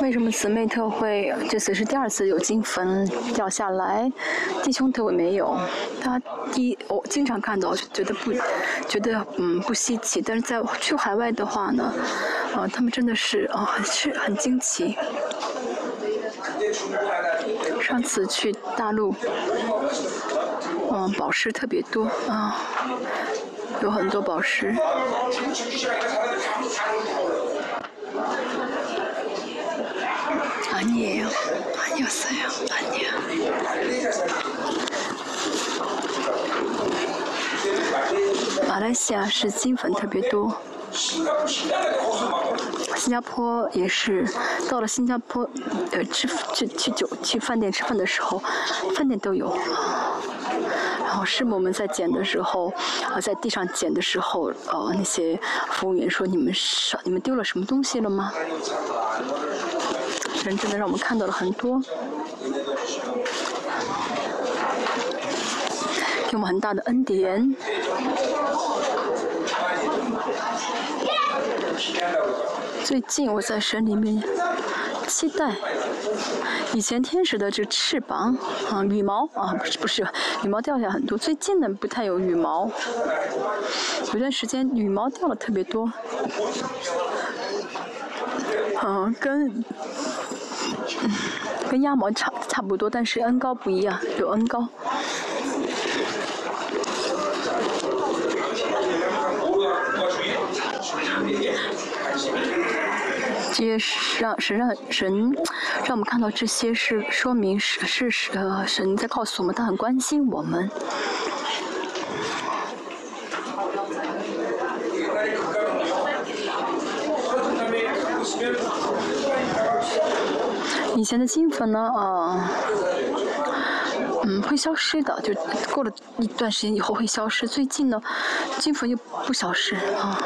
为什么姊妹特会这次是第二次有金粉掉下来？弟兄特会没有。他第一我经常看到，觉得不觉得嗯不稀奇，但是在去海外的话呢，啊，他们真的是啊很是很惊奇。上次去大陆，嗯，宝石特别多啊，有很多宝石。 아니에요아니었어요아니야马来西亚是金粉特别多。新加坡也是，到了新加坡，呃，吃去去酒去饭店吃饭的时候，饭店都有。然后师母们在捡的时候，啊，在地上捡的时候，呃，那些服务员说：“你们少，你们丢了什么东西了吗？” 神真的让我们看到了很多，给我们很大的恩典。最近我在神里面期待，以前天使的这翅膀啊羽毛啊不是不是羽毛掉下很多，最近呢不太有羽毛，有段时间羽毛掉了特别多，啊跟嗯 跟鸭毛差差不多，但是恩高不一样，有恩高。这些让神让神让我们看到这些是说明是是呃神在告诉我们他很关心我们。以前的金粉呢啊嗯会消失的，就过了一段时间以后会消失。最近呢金粉又不消失啊。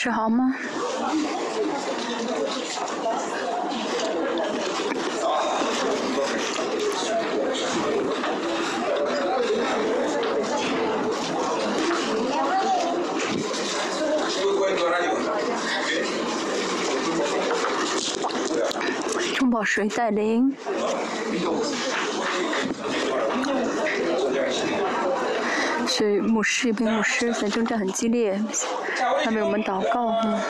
开始好吗？中宝水带领。是牧师，一边牧师在征战很激烈，他为我们祷告。嗯。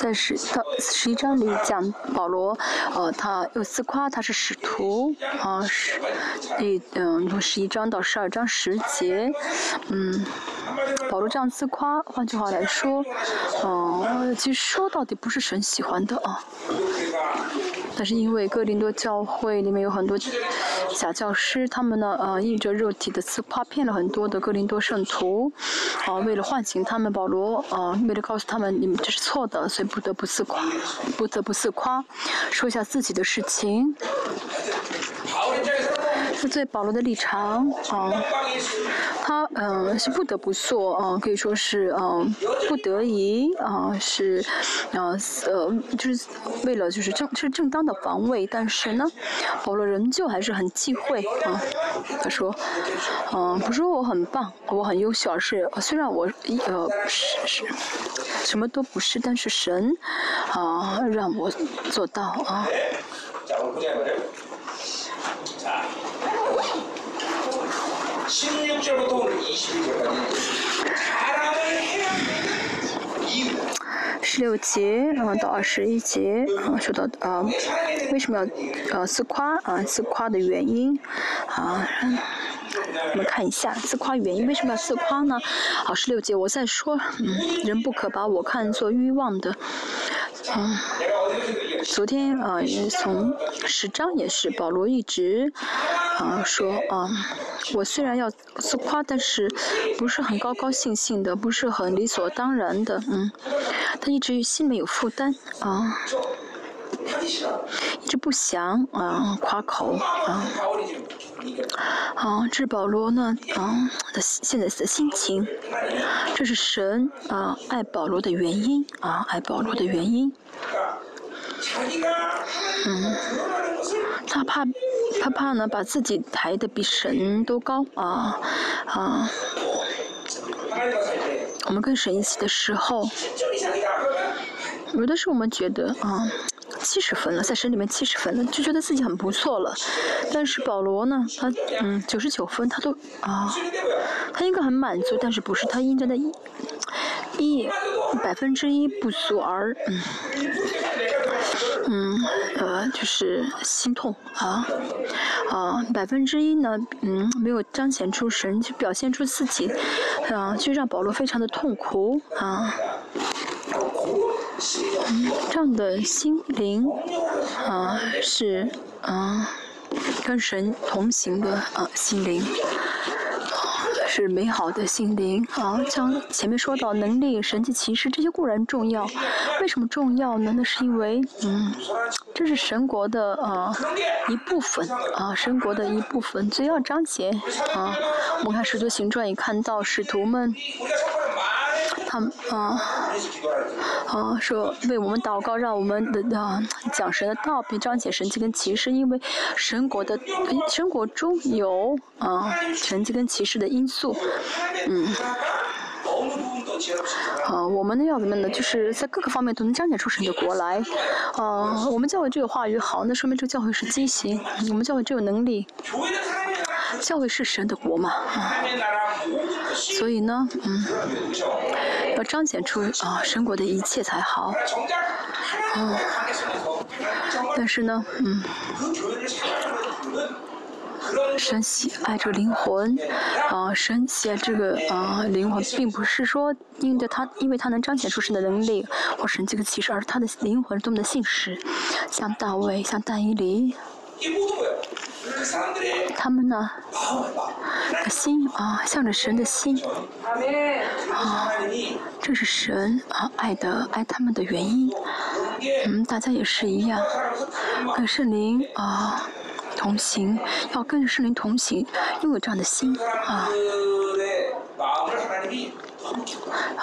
在十到十一章里讲保罗，呃，他又自夸他是使徒，啊，是，第嗯，从十一章到十二章十节，嗯，保罗这样自夸，换句话来说，嗯，其实说到底不是神喜欢的啊。但是因为哥林多教会里面有很多假教师，他们呢，呃，印着肉体的自夸，骗了很多的哥林多圣徒，啊，为了唤醒他们，保罗，呃，为了告诉他们你们这是错的，所以不得不自夸，不得不自夸，说一下自己的事情。是对保罗的立场，啊，他嗯是不得不做，啊，可以说是嗯不得已，啊是，啊呃就是为了就是正是正当的防卫，但是呢，保罗仍旧还是很忌讳，啊，他说，嗯不是我很棒，我很优秀，而是虽然我呃是是什么都不是，但是神啊让我做到啊。十六节然后到二十一节啊说到啊为什么要呃自夸啊自夸的原因啊我们看一下自夸原因为什么要自夸呢？好十六节我在说嗯人不可把我看作欲望的嗯昨天啊从十章也是保罗一直。啊说啊，我虽然要自夸，但是不是很高高兴兴的，不是很理所当然的，嗯，他一直心里有负担啊，一直不想啊夸口啊。啊，这是保罗呢啊的现在的心情，这是神啊爱保罗的原因啊爱保罗的原因。嗯，他怕他怕呢把自己抬得比神都高啊啊。我们跟神一起的时候，有的时候我们觉得啊。七十分了，在神里面七十分了，就觉得自己很不错了。但是保罗呢，他嗯九十九分，他都啊，他应该很满足，但是不是他应该的一一百分之一不足而嗯嗯呃就是心痛啊啊百分之一呢嗯没有彰显出神，就表现出自己啊，就让保罗非常的痛苦啊。这样的心灵啊，是啊，跟神同行的啊心灵，是美好的心灵啊。像前面说到能力、神迹、骑士这些固然重要，为什么重要呢？那是因为嗯，这是神国的啊一部分啊，神国的一部分，最要章节啊。我们看《使徒行传》也看到使徒们。他们啊啊说为我们祷告，让我们的啊讲神的道，并彰显神迹跟骑士，因为神国的神国中有啊神迹跟骑士的因素，嗯，啊我们呢要怎么呢？就是在各个方面都能彰显出神的国来，啊我们教会这个话语好，那说明这个教会是畸形，我们教会这有能力。教会是神的国嘛，啊，所以呢，嗯，要彰显出啊神国的一切才好，嗯，但是呢，嗯，神喜爱这个灵魂，啊，神喜爱这个啊灵魂，并不是说因着他，因为他能彰显出神的能力或神这个启示，而他的灵魂多么的信实，像大卫，像但以理。他们呢？的心啊，向着神的心。啊，这是神啊爱的爱他们的原因。嗯，大家也是一样，跟圣灵啊同行，要跟着圣灵同行，拥有这样的心啊。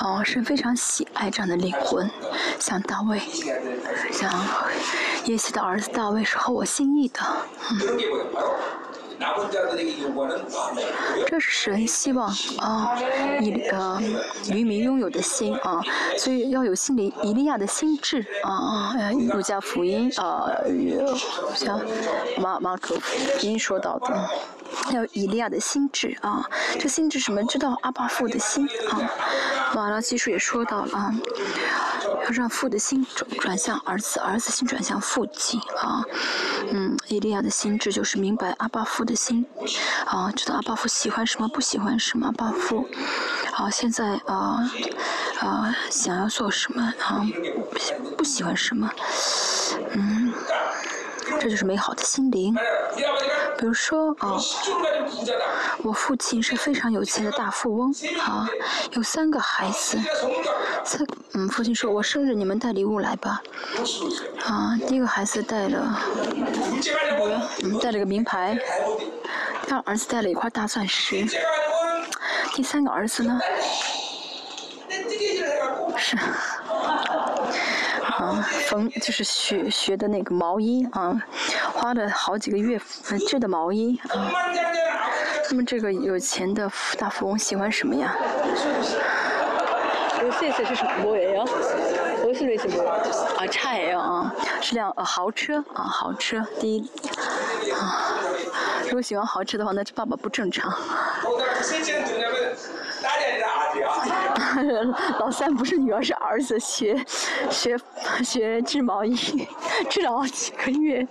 哦，是非常喜爱这样的灵魂，像大卫，像耶西的儿子大卫是合我心意的。嗯。这是神希望啊，以呃渔民拥有的心啊，所以要有心里以利亚的心智啊。路加福音啊，像马马可福音说到的。要以利亚的心智啊，这心智什么？知道阿巴父的心啊。马拉基书也说到了，要让父的心转转向儿子，儿子心转向父亲啊。嗯，伊利亚的心智就是明白阿巴父的心啊，知道阿巴父喜欢什么，不喜欢什么。阿巴父，好，现在啊啊想要做什么啊，不喜欢什么，嗯。这就是美好的心灵。比如说，啊，我父亲是非常有钱的大富翁，啊，有三个孩子。三，嗯，父亲说：“我生日你们带礼物来吧。”啊，第一个孩子带了，嗯，带了个名牌。第二儿子带了一块大钻石。第三个儿子呢？是。啊，缝就是学学的那个毛衣啊，花了好几个月织的毛衣啊。那么这个有钱的大富翁喜欢什么呀？这次是什么模样呀？我是那什么？啊，差 L 啊，是辆呃豪车啊，豪车第一啊。如果喜欢豪车的话，那这爸爸不正常。老三不是女儿是儿子，学学 学织毛衣，织了好几个月。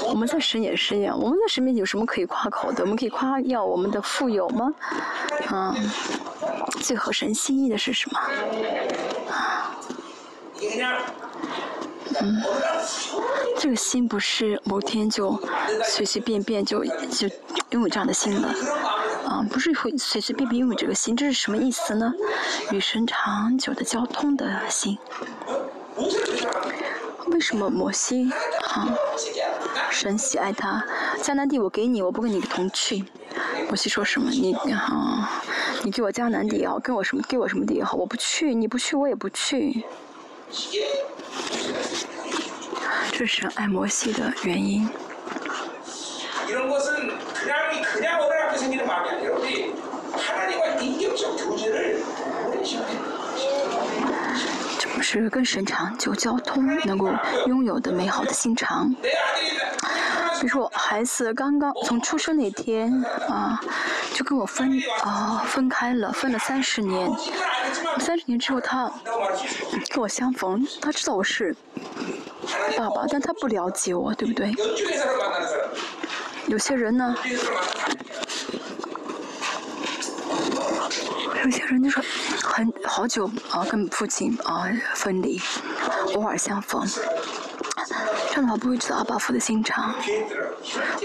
我我们在神也是一样，我们在神面有什么可以夸口的？我们可以夸耀我们的富有吗？啊，最合神心意的是什么？嗯，这个心不是某天就随随便便就就拥有这样的心了，啊，不是会随随便便拥有这个心，这是什么意思呢？与神长久的交通的心。为什么摩西啊？神喜爱他，迦南地我给你，我不跟你同去。摩西说什么？你啊，你给我迦南地也好，跟我什么给我什么地也好，我不去，你不去我也不去。这是爱摩西的原因。这不是跟神长久交通，能够拥有的美好的心肠。比如说，孩子刚刚从出生那天啊，就跟我分啊分开了，分了三十年。三十年之后，他跟我相逢，他知道我是爸爸，但他不了解我，对不对？有些人呢。有些人就说很好久啊，跟父亲啊分离，偶尔相逢，这样的话不会知道阿爸父的心肠，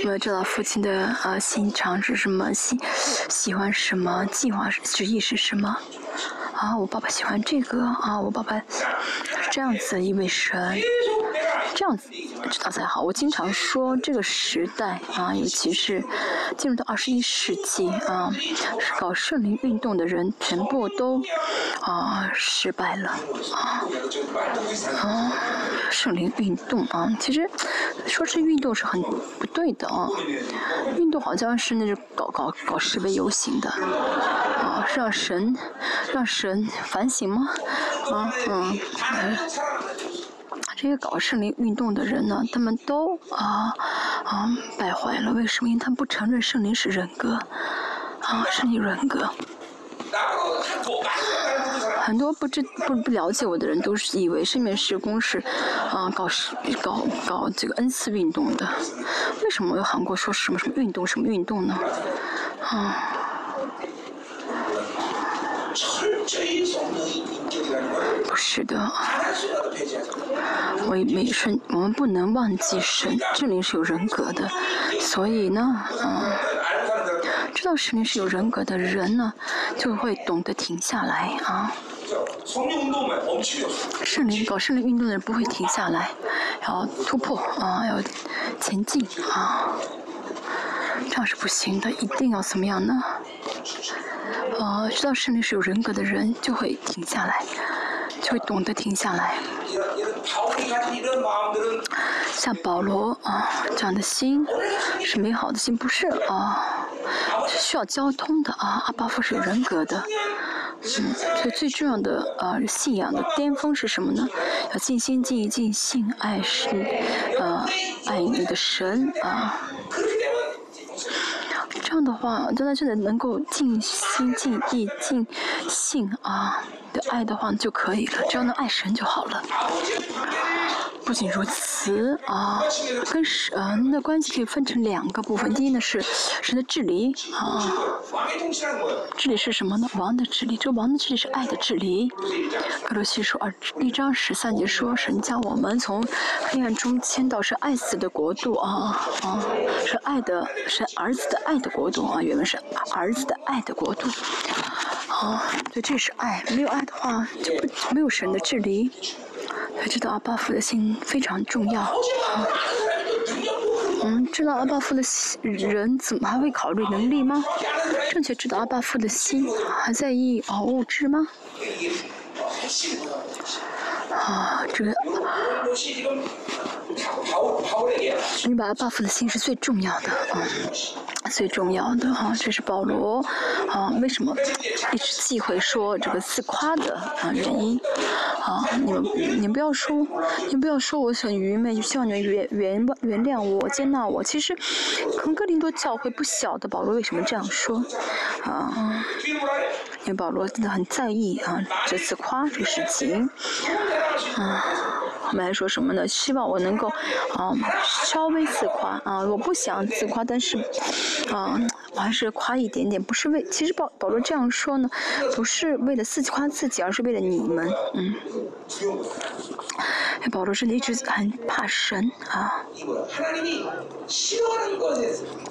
没有知道父亲的啊心肠是什么，喜喜欢什么，计划是意是什么。啊，我爸爸喜欢这个啊，我爸爸是这样子一位神。这样子知道才好。我经常说，这个时代啊，尤其是进入到二十一世纪啊，搞圣灵运动的人全部都啊失败了啊啊！圣灵运动啊，其实说是运动是很不对的啊。运动好像是那种搞搞搞示威游行的啊，让神让神反省吗？啊嗯。这些搞圣灵运动的人呢，他们都啊啊败坏了。为什么？因为他们不承认圣灵是人格，啊，圣灵人格。很多不知不不了解我的人，都是以为圣灵施工是啊搞搞搞这个恩赐运动的。为什么有韩国说什么什么运动什么运动呢？啊。不是的，我每瞬我们不能忘记神，这里是有人格的，所以呢，嗯，知道神灵是有人格的人呢，就会懂得停下来啊。圣灵搞圣灵运动的人不会停下来，要突破啊，要前进啊，这样是不行的，一定要怎么样呢？呃，知道圣灵是有人格的人就会停下来，就会懂得停下来。像保罗啊这样的心是美好的心，不是啊，是需要交通的啊。阿巴夫是有人格的，嗯，所以最重要的啊信仰的巅峰是什么呢？要尽心尽意尽性爱是呃爱你的神啊。这样的话，真的真的能够尽心尽意尽性啊的爱的话就可以了，只要能爱神就好了。不仅如此啊，跟神的关系可以分成两个部分。第一呢是神的治理啊，治理是什么呢？王的治理，这王的治理是爱的治理。格罗西说啊，一章十三节说，神将我们从黑暗中迁到是爱死的国度啊啊，是爱的，是儿子的爱的国度啊，原文是儿子的爱的国度。啊，对，这是爱，没有爱的话就不没有神的治理。他知道阿巴夫的心非常重要。嗯，知道阿巴夫的心人怎么还会考虑能力吗？正确知道阿巴夫的心还在意哦物质吗？啊，这个。你把他报复的心是最重要的啊，最重要的哈，这是保罗啊，为什么一直忌讳说这个自夸的啊原因啊？你们你不要说，你不要说我很愚昧，就希望你们原原原谅我，接纳我。其实，可能哥林多教会不晓得保罗为什么这样说啊，因为保罗真的很在意啊这次夸这个事情啊。我们还说什么呢？希望我能够啊稍微自夸啊，我不想自夸，但是啊我还是夸一点点，不是为其实保保罗这样说呢，不是为了自己夸自己，而是为了你们，嗯。保罗这里一直很怕神啊，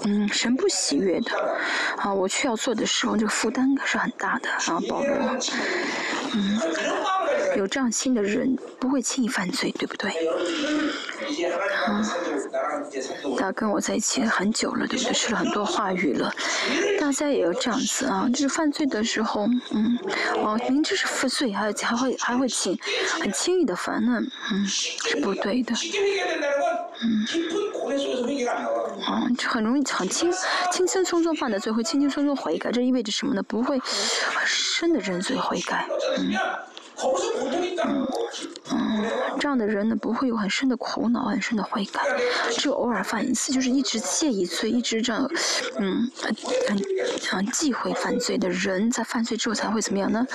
嗯，神不喜悦的啊，我却要做的时候，这个负担是很大的啊，保罗，嗯，有这样心的人不会轻易犯罪，对不对？啊，他跟我在一起很久了，对不对？说了很多话语了，大家也要这样子啊，就是犯罪的时候，嗯，哦，明知是负罪，还还会还会轻很轻易的犯，呢嗯是不对的，嗯，啊，这很容易很轻轻轻松松犯的罪会轻轻松松悔改，这意味着什么呢？不会很深的认罪悔改，嗯。嗯，嗯，这样的人呢，不会有很深的苦恼、很深的悔改，只有偶尔犯一次，就是一直戒一罪，一直这样，嗯，很很忌讳犯罪的人，在犯罪之后才会怎么样呢？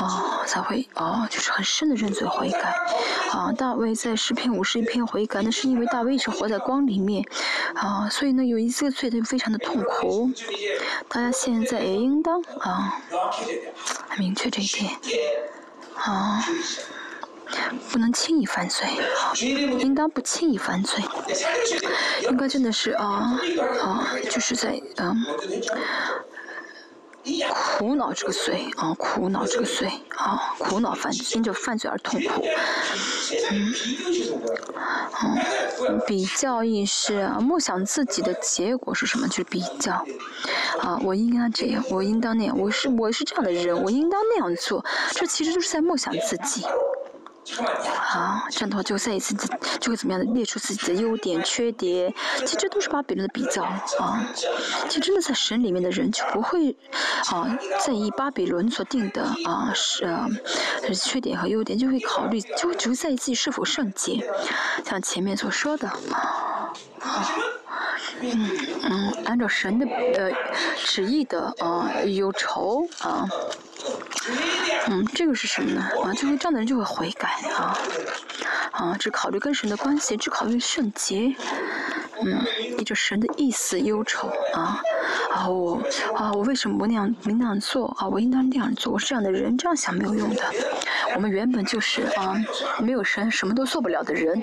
哦，才会哦，就是很深的认罪悔改。啊，大卫在诗篇五十一篇悔改，那是因为大卫一直活在光里面，啊，所以呢，有一次罪他就非常的痛苦。大家现在也应当啊，很明确这一点。啊，不能轻易犯罪，应当不轻易犯罪，应该真的是啊啊，就是在嗯。苦恼这个罪啊，苦恼这个罪啊，苦恼犯因着犯罪而痛苦。嗯，嗯，比较意识啊，默想自己的结果是什么？就是比较。啊，我应该这样，我应当那样，我是我是这样的人，我应当那样做。这其实就是在梦想自己。好，这样的话就再一次就会怎么样的列出自己的优点、缺点，其实这都是把别人的比较啊。其实真的在神里面的人就不会啊在意巴比伦所定的啊是啊缺点和优点，就会考虑就会只会在意自己是否圣洁，像前面所说的啊。嗯嗯，按照神的呃旨意的啊有仇啊。嗯，这个是什么呢？啊，就会这样的人就会悔改啊，啊，只考虑跟神的关系，只考虑圣洁，嗯，依着神的意思忧愁啊，啊我啊我为什么不那样没那样做啊？我应当那样做，我是这样的人，这样想没有用的。我们原本就是啊，没有神什么都做不了的人。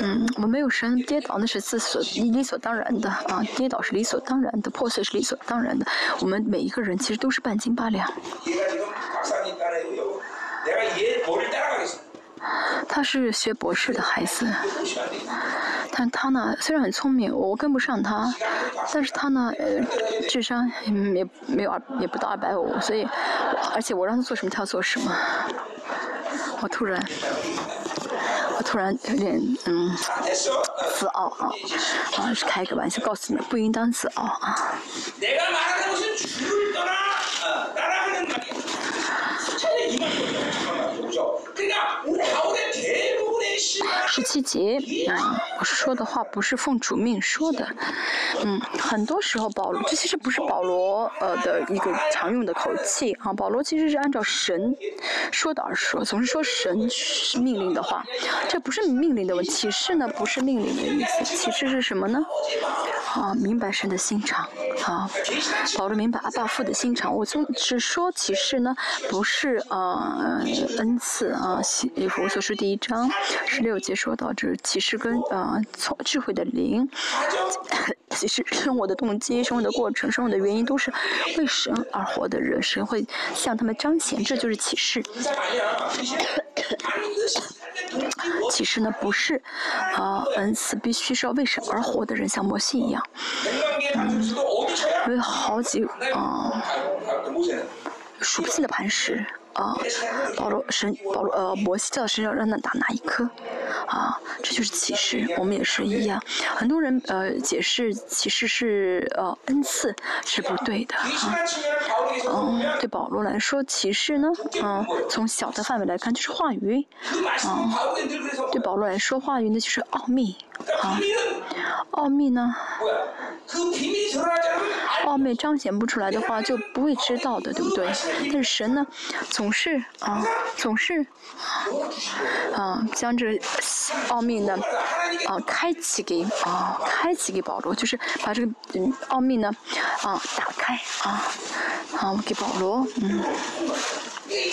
嗯，我们没有神，跌倒那是自所理所当然的啊，跌倒是理所当然的，破碎是理所当然的。我们每一个人其实都是半斤八两。他是学博士的孩子，但他呢虽然很聪明，我跟不上他，但是他呢智商也没有二也不到二百五，所以而且我让他做什么他要做什么，我突然。我突然有点嗯自傲啊啊是开个玩笑，告诉你们不应当自傲啊。 따라하는 말이 수천에 이만큼 十七节啊，我说的话不是奉主命说的，嗯，很多时候保罗这其实不是保罗呃的一个常用的口气啊，保罗其实是按照神说的而说，总是说神是命令的话，这不是命令的问题，启示呢不是命令的意思，启示是什么呢？啊，明白神的心肠啊，保罗明白阿爸父的心肠，我总是说启示呢不是啊恩赐啊，以弗所书第一章十六节。说到这启示跟啊从智慧的灵，其实生活的动机、生活的过程、生活的原因都是为神而活的人，神会向他们彰显，这就是启示。启示呢不是啊恩赐，必须是要为神而活的人，像摩西一样。嗯，有好几啊数不尽的磐石。啊，保罗神保罗呃摩西教神要让他打哪一颗？啊，这就是启示，我们也是一样。很多人呃解释启示是呃恩赐是不对的啊。嗯，对保罗来说启示呢，嗯，从小的范围来看就是话语。啊，对保罗来说话语呢就是奥秘。啊，奥秘呢？奥秘彰显不出来的话，就不会知道的，对不对？但是神呢，总是啊，总是啊，将这奥秘呢啊开启给啊开启给保罗，就是把这个嗯奥秘呢啊打开啊好给保罗，嗯。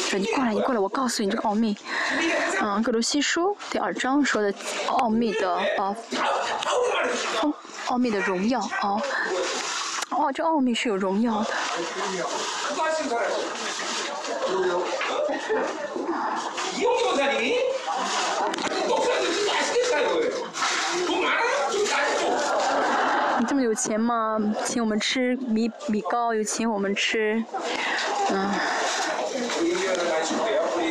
说你过来，你过来，我告诉你这个奥秘。嗯，格罗西书第二章说的奥秘的啊，奥奥秘的荣耀啊，哦这奥秘是有荣耀的。你这么有钱吗？请我们吃米米糕，又请我们吃，嗯。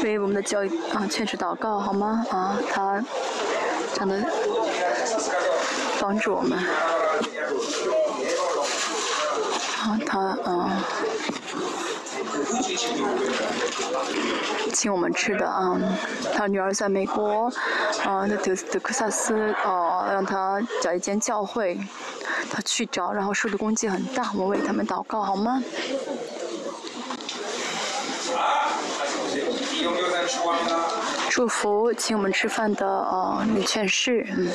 为我们的教育啊，劝世祷告好吗？啊，他这样的帮助我们。他嗯，请我们吃的啊。他女儿在美国，啊，在德德克萨斯，哦，让他找一间教会，他去找，然后受的攻击很大，我为他们祷告好吗？祝福请我们吃饭的哦女劝士，嗯。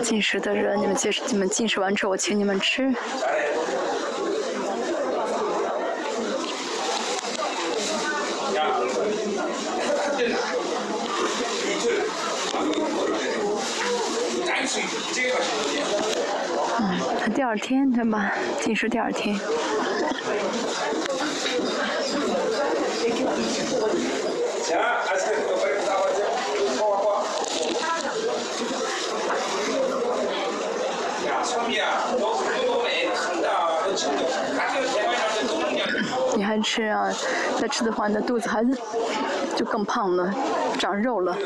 进食的人，你们接你们进食完之后，我请你们吃。嗯第二天对吧？进食第二天。吃啊？再吃的话，你的肚子还是就更胖了，长肉了。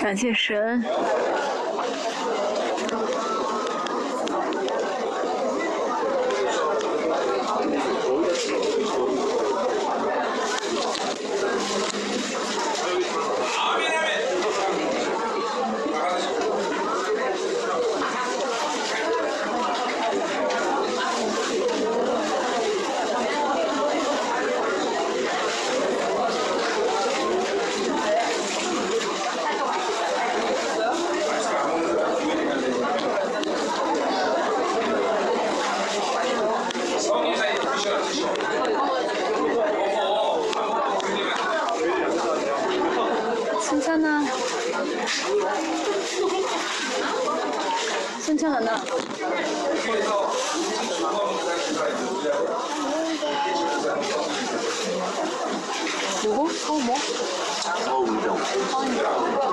感谢神。嗯好的好。的好的好的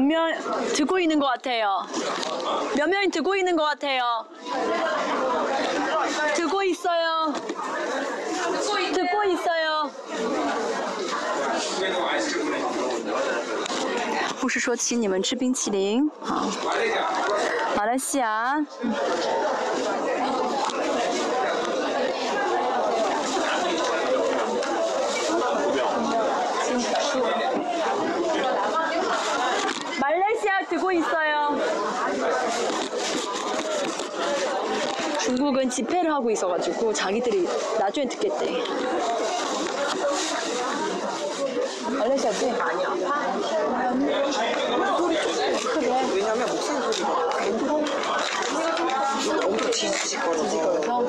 명, 듣고 있는 것 같아요. 몇 명이 듣고 있는 것 같아요. 듣고 있어요. 듣고 있어요. 不是说请你们吃冰淇淋啊，马来西亚。 듣고 있어요. 중국은 집회를 하고 있어가지고 자기들이 나중에 듣겠대. 말레이시아 지 아니야. 그래. 왜냐면 목소리 소리가 엄청 지지직거려서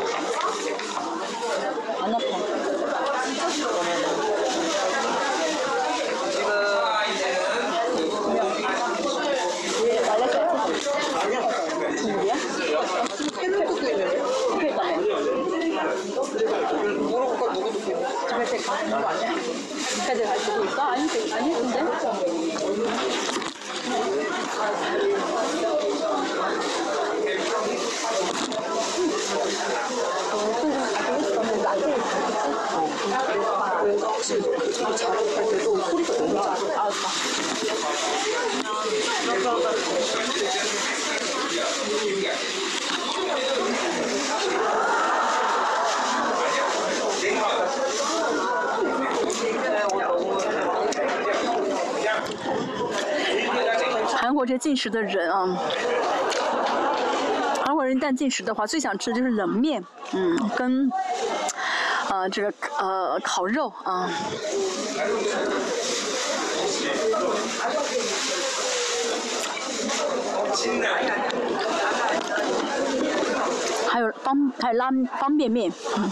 안 아파. 갈색 같은 거 아니야? 갈색 가지고 있어? 아니, 아니, 근데? 혹시 아, 这进食的人啊，韩国人一旦进食的话，最想吃的就是冷面，嗯，跟呃这个呃烤肉啊。还有方还有拉方便面，嗯。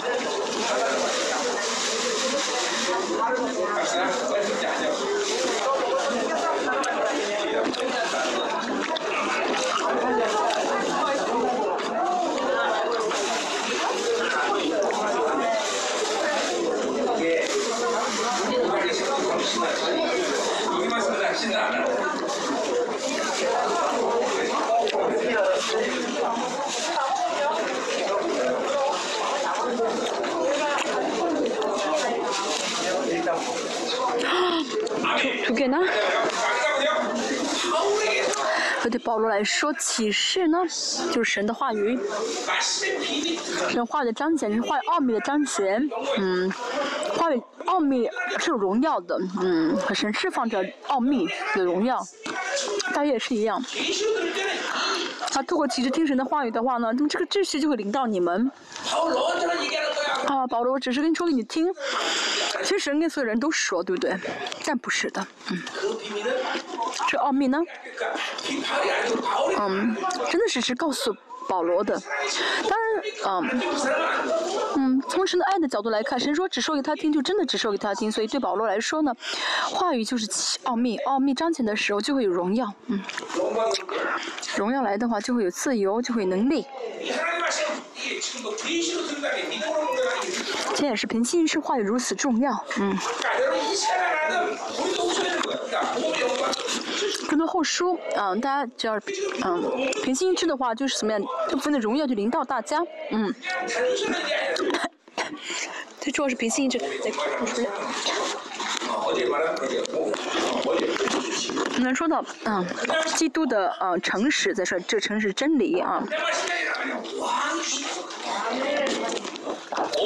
输给呢？这对保罗来说，启示呢，就是神的话语，神话的彰显，是话奥秘的彰显，嗯，话语奥秘是有荣耀的，嗯，和神释放着奥秘的荣耀，大约也是一样。他透过启示听神的话语的话呢，那么这个秩序就会领到你们。啊，保罗只是跟你说给你听，其实神跟所有人都说，对不对？但不是的，嗯。这奥秘呢？嗯，真的是是告诉保罗的。当然，嗯，嗯，从神的爱的角度来看，神说只说给他听，就真的只说给他听。所以对保罗来说呢，话语就是奥秘，奥秘彰显的时候就会有荣耀，嗯。荣耀来的话，就会有自由，就会有能力。这也是平信是话语如此重要，嗯。更多后书，嗯，大家只要，嗯，平心一致的话，就是怎么样，这部分的荣耀就临到大家，嗯。最重要是平心一致。能说到，嗯，基督的呃诚实，再说这诚实真理啊。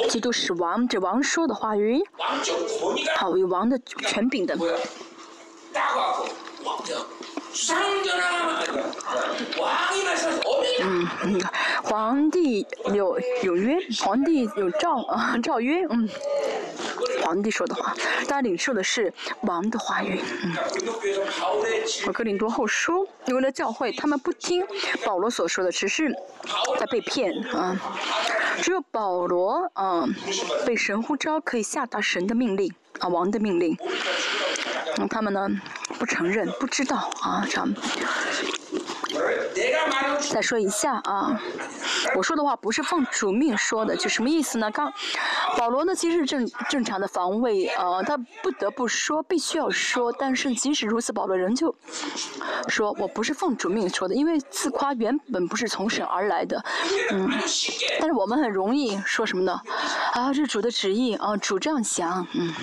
基督是王，这王说的话语，好有王的权柄的。嗯嗯，皇帝有有约，皇帝有诏啊诏约，嗯，皇帝说的话，大家领受的是王的话语，嗯。我格林多后书，为了教会，他们不听保罗所说的，只是在被骗啊。只有保罗啊，被神呼召，可以下达神的命令啊，王的命令。他们呢不承认，不知道啊，这样。再说一下啊，我说的话不是奉主命说的，就什么意思呢？刚保罗呢，其实是正正常的防卫呃，他不得不说，必须要说，但是即使如此，保罗仍旧说我不是奉主命说的，因为自夸原本不是从神而来的，嗯，但是我们很容易说什么呢？啊，这是主的旨意啊，主这样想，嗯，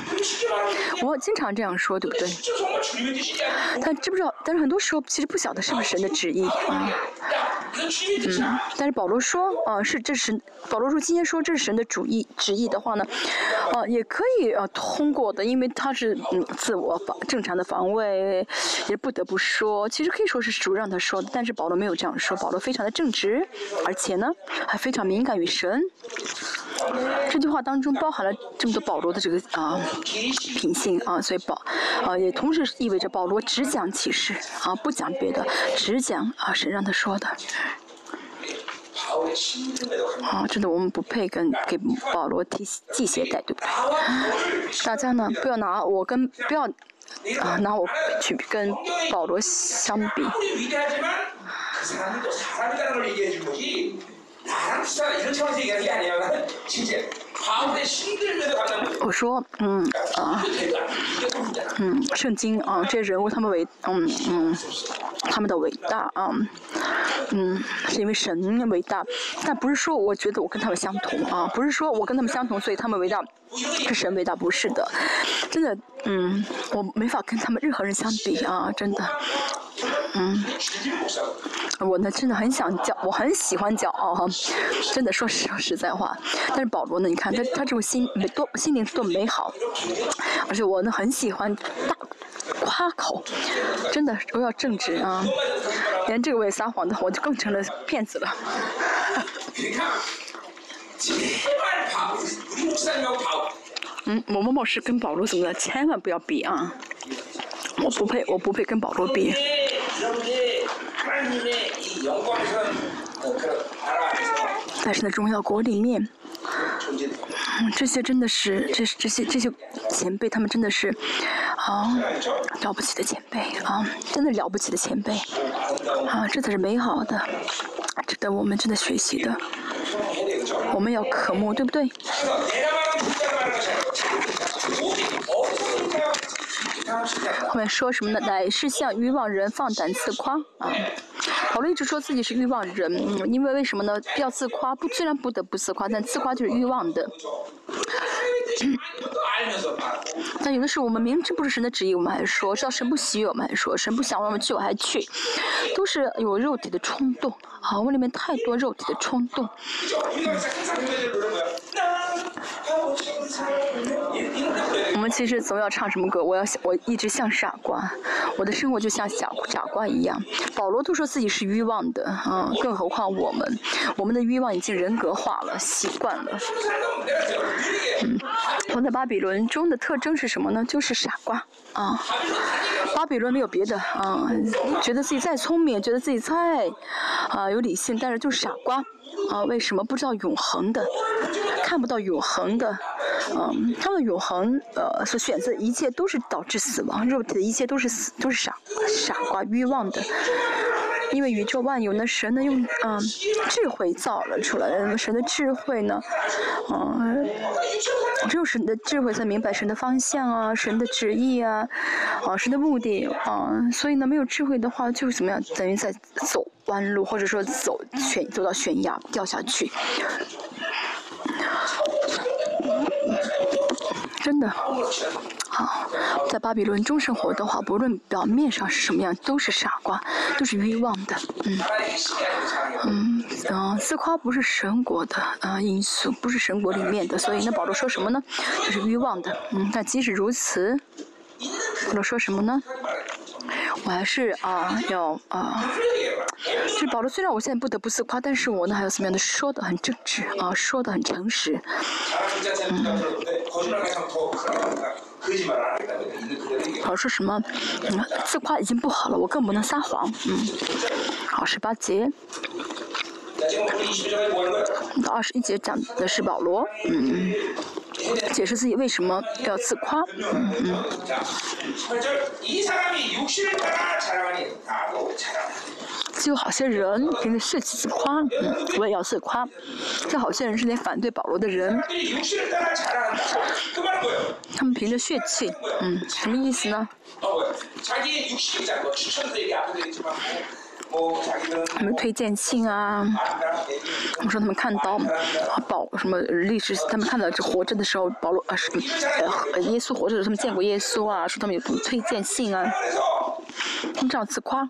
我经常这样说，对不对？他知不知道？但是很多时候其实不晓得是不是神的旨意。啊，嗯，但是保罗说，啊，是这是保罗说今天说这是神的主意旨意的话呢，啊，也可以啊通过的，因为他是嗯自我防正常的防卫，也不得不说，其实可以说是主让他说的，但是保罗没有这样说，保罗非常的正直，而且呢还非常敏感于神。这句话当中包含了这么多保罗的这个啊品性啊，所以保啊也同时意味着保罗只讲启示啊，不讲别的，只讲啊神让他说的。啊，真的我们不配跟给保罗提系鞋带，对不对？大家呢不要拿我跟不要啊拿我去跟保罗相比。哪能这样？人瞧见这个脸呢，直接。我说，嗯啊，嗯，圣经啊，这些人物他们伟，嗯嗯，他们的伟大啊，嗯，是因为神伟大，但不是说我觉得我跟他们相同啊，不是说我跟他们相同，所以他们伟大，是神伟大，不是的，真的，嗯，我没法跟他们任何人相比啊，真的。嗯，我呢真的很想骄，我很喜欢骄傲哈，真的说实实在话。但是保罗呢，你看他他这种心多心灵多美好，而且我呢很喜欢大夸口，真的我要正直啊，连这个我也撒谎的，我就更成了骗子了。嗯，某某某是跟保罗什么的，千万不要比啊。我不配，我不配跟保罗比。但是在荣耀国里面，这些真的是，这这些这些前辈，他们真的是啊了不起的前辈啊，真的了不起的前辈啊，这才是美好的，值得我们真的学习的。我们要渴慕，对不对？后面说什么呢？乃是向欲望人放胆自夸啊！保罗一直说自己是欲望人，因为为什么呢？要自夸，不虽然不得不自夸，但自夸就是欲望的。但有的时候我们明知不是神的旨意，我们还说；知道神不喜悦，我们还说；神不想让我们去，我还去，都是有肉体的冲动。啊，我里面太多肉体的冲动。其实总要唱什么歌？我要我一直像傻瓜，我的生活就像傻傻瓜一样。保罗都说自己是欲望的啊，更何况我们，我们的欲望已经人格化了，习惯了。嗯，我在巴比伦中的特征是什么呢？就是傻瓜啊。巴比伦没有别的啊，觉得自己再聪明，觉得自己再啊有理性，但是就是傻瓜。啊，为什么不知道永恒的，看不到永恒的？嗯，他们永恒，呃，所选择一切都是导致死亡，肉体的一切都是死，都是傻傻瓜欲望的。因为宇宙万有呢，神呢用嗯智慧造了出来，神的智慧呢，嗯，只有神的智慧才明白神的方向啊，神的旨意啊，啊，神的目的啊，所以呢，没有智慧的话，就怎么样，等于在走弯路，或者说走悬走到悬崖掉下去。真的，好，在巴比伦中生活的话，不论表面上是什么样，都是傻瓜，都是欲望的，嗯，嗯，嗯，自夸不是神国的啊因素，不是神国里面的，所以那保罗说什么呢？就是欲望的，嗯，但即使如此，保罗说什么呢？我还是啊要啊，就保罗虽然我现在不得不自夸，但是我呢还有什么样的说的很正直啊，说的很诚实，嗯。好说什么？嗯，自夸已经不好了，我更不能撒谎。嗯，好，十八节。到二十一节讲的是保罗，嗯，解释自己为什么要自夸。嗯嗯。就好些人凭着血气自夸，嗯，我也要自夸。就好些人是那反对保罗的人，他们凭着血气，嗯，什么意思呢？他们推荐信啊，我说他们看到保什么历史，他们看到这活着的时候，保罗啊是呃耶稣活着的时候，他们见过耶稣啊，说他们有什么推荐信啊，这样自夸。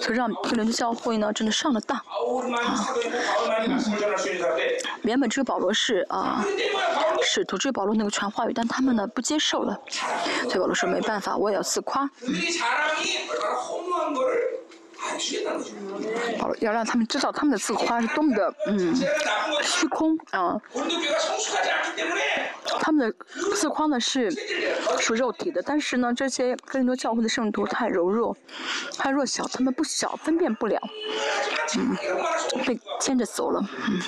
就让菲伦的教会呢，真的上了当啊！原本这个保罗是啊，使徒这个保罗那个传话语，但他们呢不接受了，所以保罗说没办法，我也要自夸。保罗要让他们知道他们的自夸是多么的嗯虚空啊！他们的自夸呢是属肉体的，但是呢，这些更多教会的圣徒太柔弱，太弱小，他们不小，分辨不了，嗯，被牵着走了，嗯。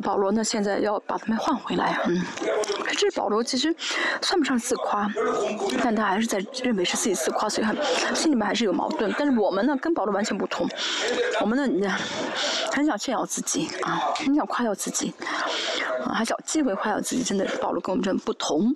保罗呢，现在要把他们换回来，嗯，这保罗其实算不上自夸，但他还是在认为是自己自夸，所以很心里面还是有矛盾。但是我们呢，跟保罗完全不同，我们呢，很想炫耀自己啊，很想夸耀自己，啊，还找机会夸耀自己，真的，保罗跟我们真不同。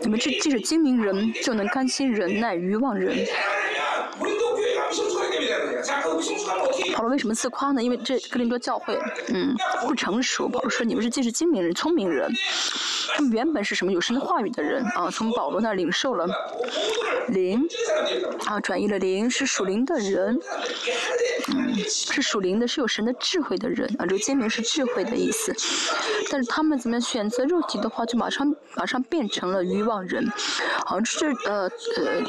你你们这既是精明人，就能甘心忍耐愚妄人。保罗为什么自夸呢？因为这哥林多教会，嗯，不成熟。保罗说你们是既是精明人、聪明人，他们原本是什么有神的话语的人啊，从保罗那领受了灵，啊，转移了灵，是属灵的人，是属灵的，是有神的智慧的人啊。这个精明是智慧的意思，但是他们怎么样选择肉体的话，就马上马上变成了欲望人，好像是呃呃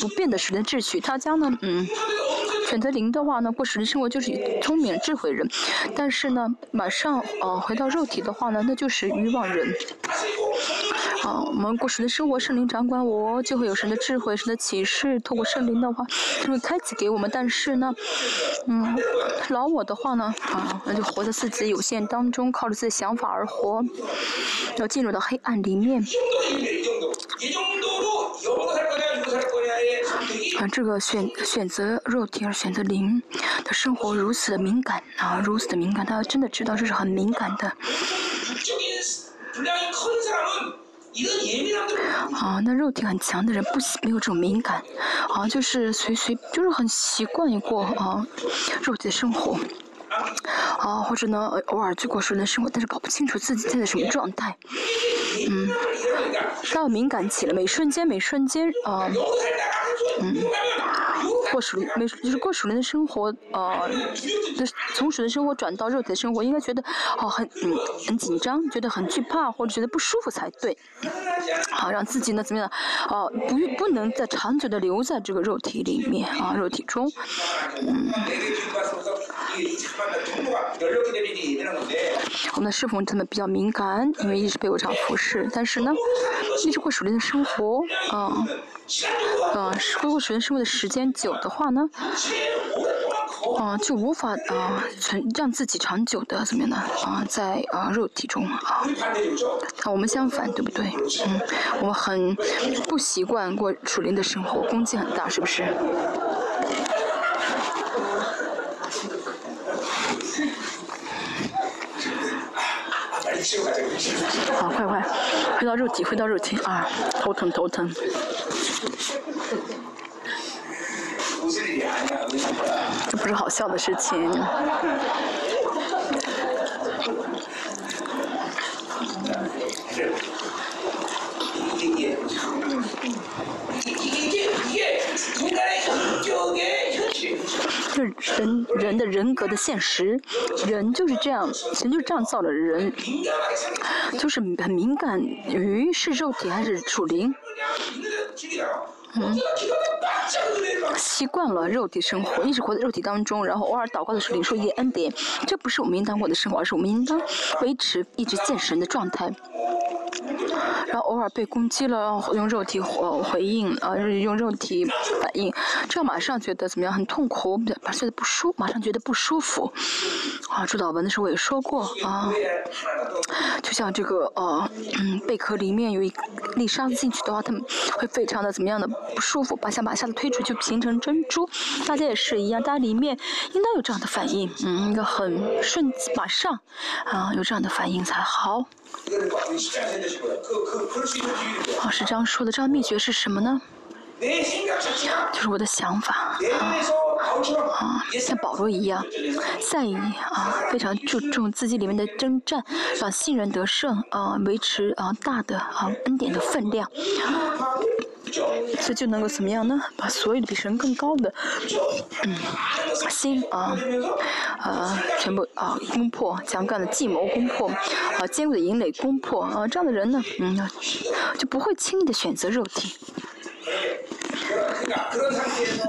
不变的神的秩序。他将呢，嗯。选择灵的话呢，过实的生活就是聪明智慧人，但是呢，马上呃回到肉体的话呢，那就是欲望人。啊，我们过实际生活，圣灵掌管我，就会有神的智慧、神的启示，透过圣灵的话，就会开启给我们。但是呢，嗯，老我的话呢，啊，那就活在自己有限当中，靠着自己想法而活，要进入到黑暗里面。啊，这个选选择肉体而选择灵的生活如此的敏感啊，如此的敏感，他真的知道这是很敏感的。啊，那肉体很强的人不没有这种敏感，啊，就是随随就是很习惯于过啊肉体的生活，啊，或者呢偶尔去过熟人生活，但是搞不清楚自己现在什么状态，嗯，到敏感起了，每瞬间每瞬间啊。嗯，过属没就是过属灵的生活，呃，就是从属灵生活转到肉体的生活，应该觉得哦很嗯很紧张，觉得很惧怕或者觉得不舒服才对。好，让自己呢怎么样？哦，不不能再长久的留在这个肉体里面啊，肉体中。嗯。我们的侍奉真的比较敏感，因为一直被我这样服侍，但是呢，一直过属灵的生活啊，啊，啊，过属灵生活的时间久的话呢，啊，就无法啊存让自己长久的怎么样呢？啊，在啊肉体中啊，啊，我们相反，对不对？嗯，我们很不习惯过属灵的生活，攻击很大，是不是？啊，快快，回到肉体，回到肉体啊，头疼头疼。这不是好笑的事情。是人人的人格的现实，人就是这样，神就是这样造的人，就是很敏感于是肉体还是属灵，嗯，习惯了肉体生活，一直活在肉体当中，然后偶尔祷告的时候领受一些恩典，这不是我们应当过的生活，而是我们应当维持一直见神的状态。然后偶尔被攻击了，用肉体回回应，啊，用肉体反应，这样马上觉得怎么样？很痛苦，马上觉得不舒，马上觉得不舒服。啊，朱导文的时候我也说过啊，就像这个呃，嗯，贝壳里面有一粒沙子进去的话，他们会非常的怎么样的不舒服，把想把沙子推出去形成珍珠。大家也是一样，大家里面应当有这样的反应，嗯，一个很顺马上啊有这样的反应才好。老师这样说的，这样秘诀是什么呢？就是我的想法啊啊，像保罗一样，在意啊，非常注重自己里面的征战，让信任得胜啊，维持啊大的啊恩典的分量。这就能够怎么样呢？把所有比神更高的，嗯，心啊，啊，全部啊攻破，强干的计谋攻破，啊，坚固的营垒攻破，啊，这样的人呢，嗯，就不会轻易的选择肉体。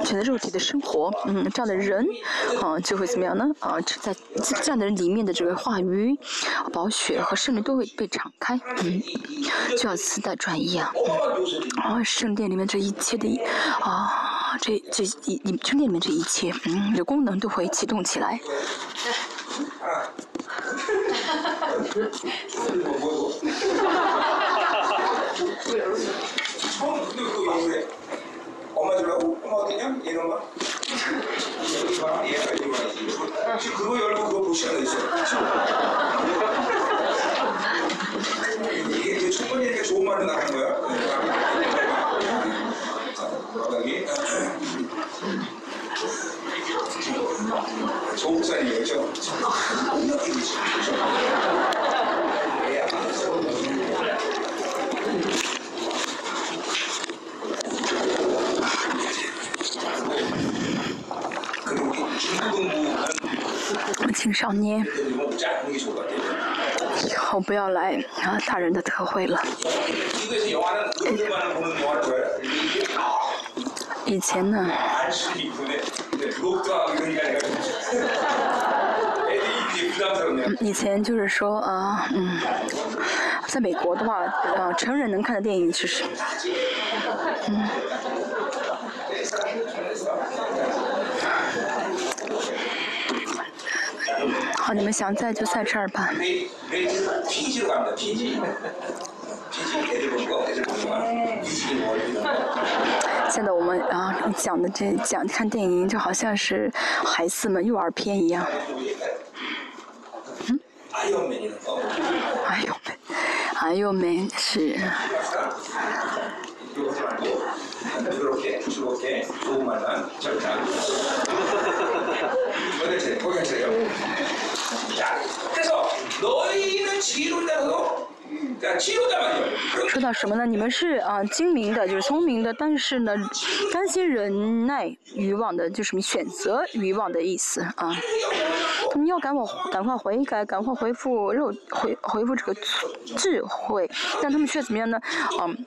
选择肉体的生活，嗯，这样的人，啊，就会怎么样呢？啊，在这样的人里面的这个话语、宝血和圣灵都会被敞开，嗯，就像磁带转一样，啊，圣殿里面这一切的，啊，这这一圣殿里面这一切，嗯，的功能都会启动起来。처음 근데 그거 왜 그래? 엄마들하고 엄마 어디냐? 이런 거? 이 사람 얘가 이 말이지 지금 그거 열고 그거 보시면 되죠 이게 이제 충분히 이렇게 좋은 말로 나간 거야 바닥이 조국산이에요 그죠? 그죠? 青少年，以后不要来啊大人的特会了。以前呢？以前就是说啊，嗯，在美国的话，呃，成人能看的电影其实，嗯。好，你们想在就在这儿吧。现在我们啊讲的这讲看电影就好像是孩子们幼儿片一样。嗯？哎呦美，哎呦美是。 그래서 너희는 지위로 인하여 说到什么呢？你们是啊精明的，就是聪明的，但是呢，甘心忍耐欲望的，就是什么选择欲望的意思啊。他们要赶我赶快悔改，赶快恢复肉回恢复这个智慧，但他们却怎么样呢？嗯，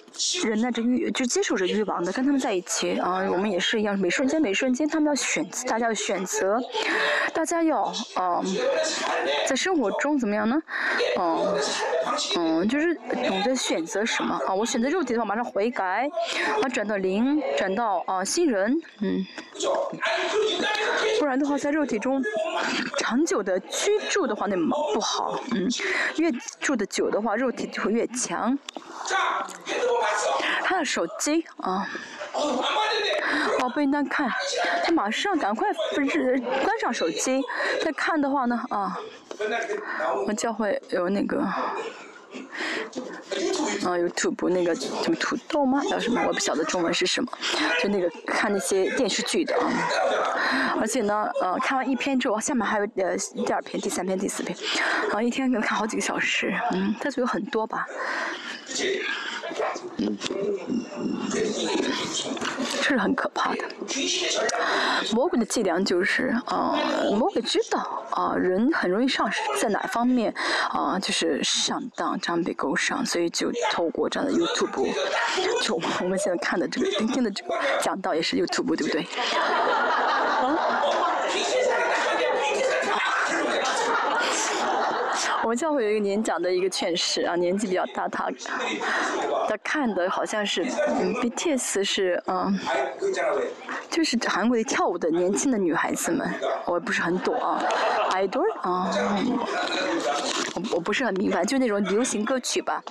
忍耐着欲就接受着欲望的，跟他们在一起啊。我们也是一样，每瞬间每瞬间，他们要选，大家要选择，大家要啊，在生活中怎么样呢？嗯嗯，就是懂得选择什么啊？我选择肉体的话，马上悔改，啊，转到灵，转到啊新人，嗯，不然的话，在肉体中长久的居住的话，那不好，嗯，越住的久的话，肉体就会越强。他的手机啊，哦，不应该看，他马上赶快不是关上手机，再看的话呢，啊，我教会有那个。啊，YouTube 那个什么土豆吗？叫什么？我不晓得中文是什么。就那个看那些电视剧的啊。而且呢，呃，看完一篇之后，下面还有呃第二篇、第三篇、第四篇，然啊，一天可能看好几个小时。嗯，但是有很多吧。这是很可怕的。魔鬼的伎俩就是，啊，魔鬼知道，啊，人很容易上在哪方面，啊，就是上当，这样被勾上，所以就透过这样的 YouTube，就我们现在看的这个今天的这个讲道也是 YouTube，对不对？我们教会有一个年长的一个劝士啊，年纪比较大，他他看的好像是嗯，BTS 是嗯，就是韩国的跳舞的年轻的女孩子们，我不是很懂啊，idol 啊，我我不是很明白，就那种流行歌曲吧。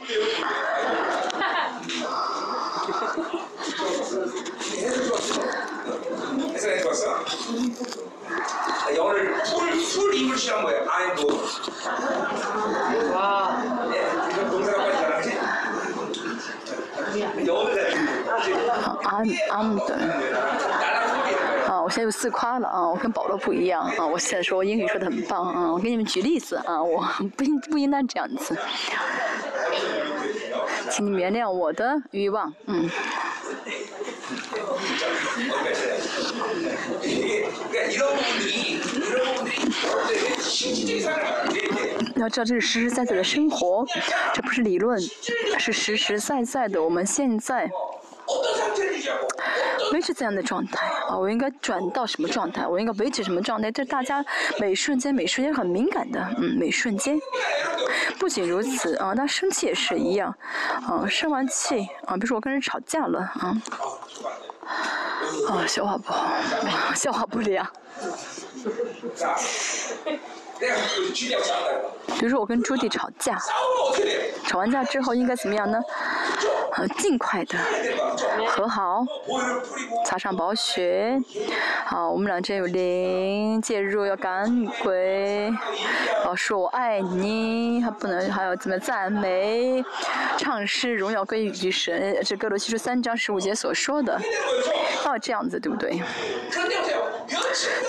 阿阿姆的，啊，我现在又自夸了啊，我跟保罗不一样啊，我现在说我英语说的很棒啊，我给你们举例子啊，我 不应不应当这样子，请你原谅我的欲望，嗯。要知道这是实实在在的生活，这不是理论，是实实在在的。我们现在维持这样的状态啊，我应该转到什么状态？我应该维持什么状态？这大家每瞬间每瞬间很敏感的，嗯，每瞬间。不仅如此啊，那生气也是一样，啊，生完气啊，比如说我跟人吵架了啊，啊，消化不好，消化不良。比如说我跟朱棣吵架，吵完架之后应该怎么样呢？呃，尽快的和好，擦上宝血，好，我们俩这有灵介入，要赶鬼，哦，说我爱你，还不能还要怎么赞美，唱诗荣耀归于神，这哥罗西书三章十五节所说的，要这样子对不对？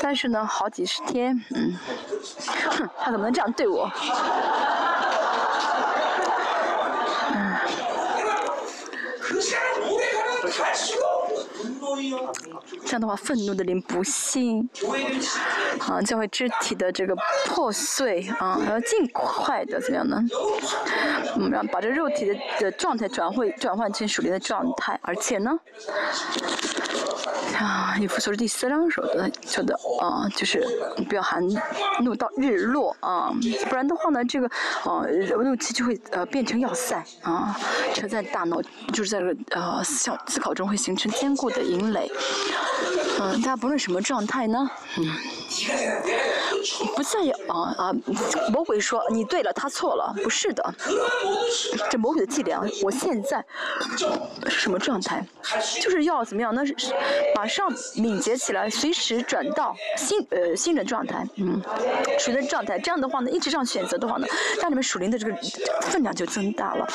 但是呢，好几十天，嗯，哼，他怎么能这样对我？嗯。这样的话，愤怒的灵不幸，啊，教会肢体的这个破碎，啊，要尽快的怎么样呢？嗯，让把这肉体的的状态转会转换成属灵的状态，而且呢。啊，你复说是第四章说的，说的啊，就是不要含怒到日落啊，不然的话呢，这个呃怒气就会呃变成要塞啊，车在大脑就是在这个呃思想思考中会形成坚固的营垒。嗯，大家不论什么状态呢，嗯，不在啊啊，魔鬼说你对了，他错了，不是的，这魔鬼的伎俩，我现在是什么状态？就是要怎么样？那是马上敏捷起来，随时转到新呃新的状态，嗯，属灵的状态。这样的话呢，一直这样选择的话呢，让你们属灵的这个分量就增大了，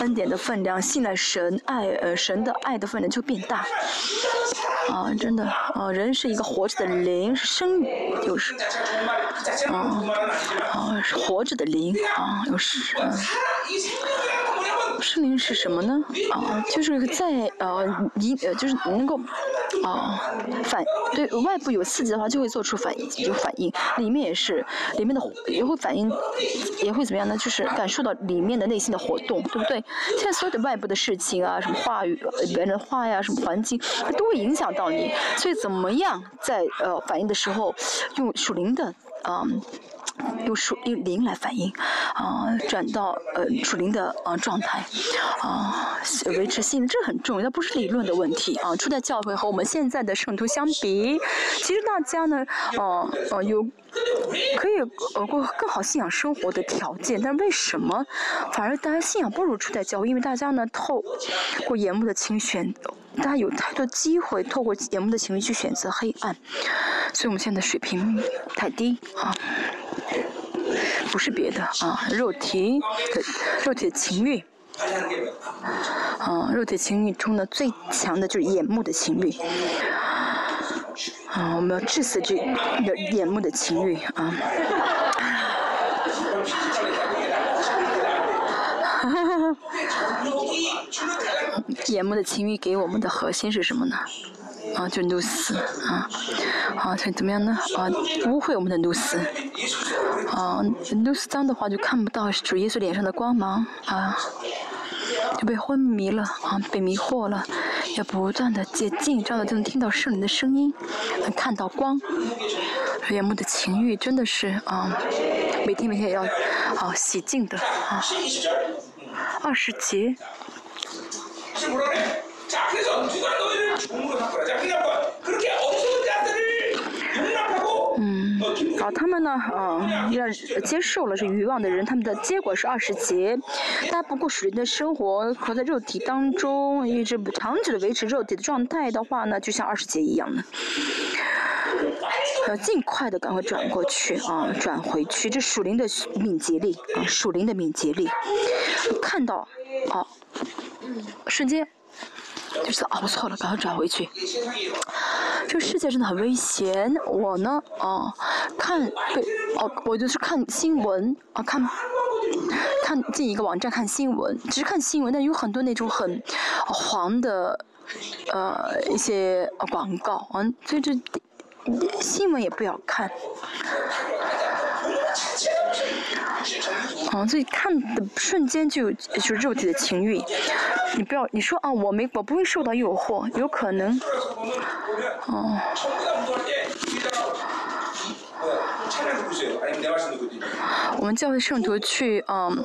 恩典的分量，信赖神爱呃神的爱的分量就变大。啊，真的，啊，人是一个活着的灵，是生，就是，啊，啊，活着的灵，啊，有是，嗯。圣灵是什么呢？啊，就是在呃，一呃，就是能够啊反对外部有刺激的话，就会做出反应，有反应。里面也是，里面的也会反应，也会怎么样呢？就是感受到里面的内心的活动，对不对？现在所有的外部的事情啊，什么话语、别人的话呀，什么环境，它都会影响到你。所以怎么样在呃反应的时候，用属灵的啊。用属用灵来反应，啊，转到呃属灵的啊状态，啊，维持心，这很重要，它不是理论的问题啊。初代教会和我们现在的圣徒相比，其实大家呢，哦哦有可以呃过更好信仰生活的条件，但为什么反而大家信仰不如初代教会？因为大家呢透过眼目的清选，大家有太多机会透过眼目的情绪去选择黑暗，所以我们现在水平太低啊。不是别的啊，肉体的肉体的情欲，啊，肉体情欲中的最强的就是眼目的情欲，啊，我们要致死这的眼目的情欲啊，眼目的情欲给我们的核心是什么呢？啊，就怒死啊，啊，所以怎么样呢？啊，污秽我们的怒死，啊，怒死脏的话就看不到主耶稣脸上的光芒啊，就被昏迷了啊，被迷惑了，要不断的接近，这样就能听到圣灵的声音，能看到光。眼目的情欲真的是啊，每天每天要啊洗净的啊，二十节。嗯，啊，他们呢，啊，要接受了这欲望的人，他们的结果是二十节。大家不过属灵的生活活在肉体当中一直长久的维持肉体的状态的话呢，就像二十节一样的，要尽快的赶快转过去啊，转回去。这属灵的敏捷力啊，属灵的敏捷力，看到，啊，瞬间。就是啊，我错了，赶快转回去。这个世界真的很危险。我呢，哦，看对，哦，我就是看新闻，啊，看看进一个网站看新闻，只是看新闻，但有很多那种很黄的呃一些广告，嗯，所以这新闻也不要看。嗯，所以看的瞬间就就肉体的情欲。你不要，你说啊，我没，我不会受到诱惑，有可能，哦。我们教会圣徒去嗯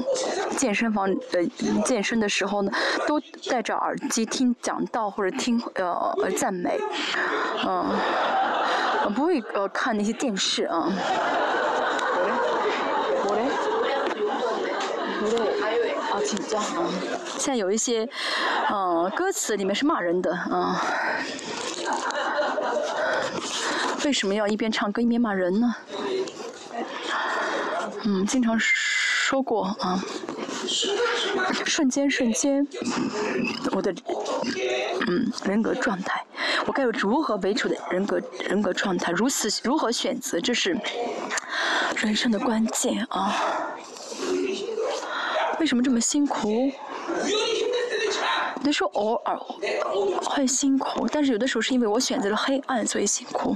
健身房呃健身的时候呢，都戴着耳机听讲道或者听呃赞美，嗯，不会呃看那些电视啊。啊，紧张啊！现在有一些，嗯，歌词里面是骂人的啊。为什么要一边唱歌一边骂人呢？嗯，经常说过啊。瞬间，瞬间，我的嗯人格状态，我该有如何为主的人格人格状态？如此如何选择？这是人生的关键啊。为什么这么辛苦？有的时候偶尔会辛苦，但是有的时候是因为我选择了黑暗，所以辛苦。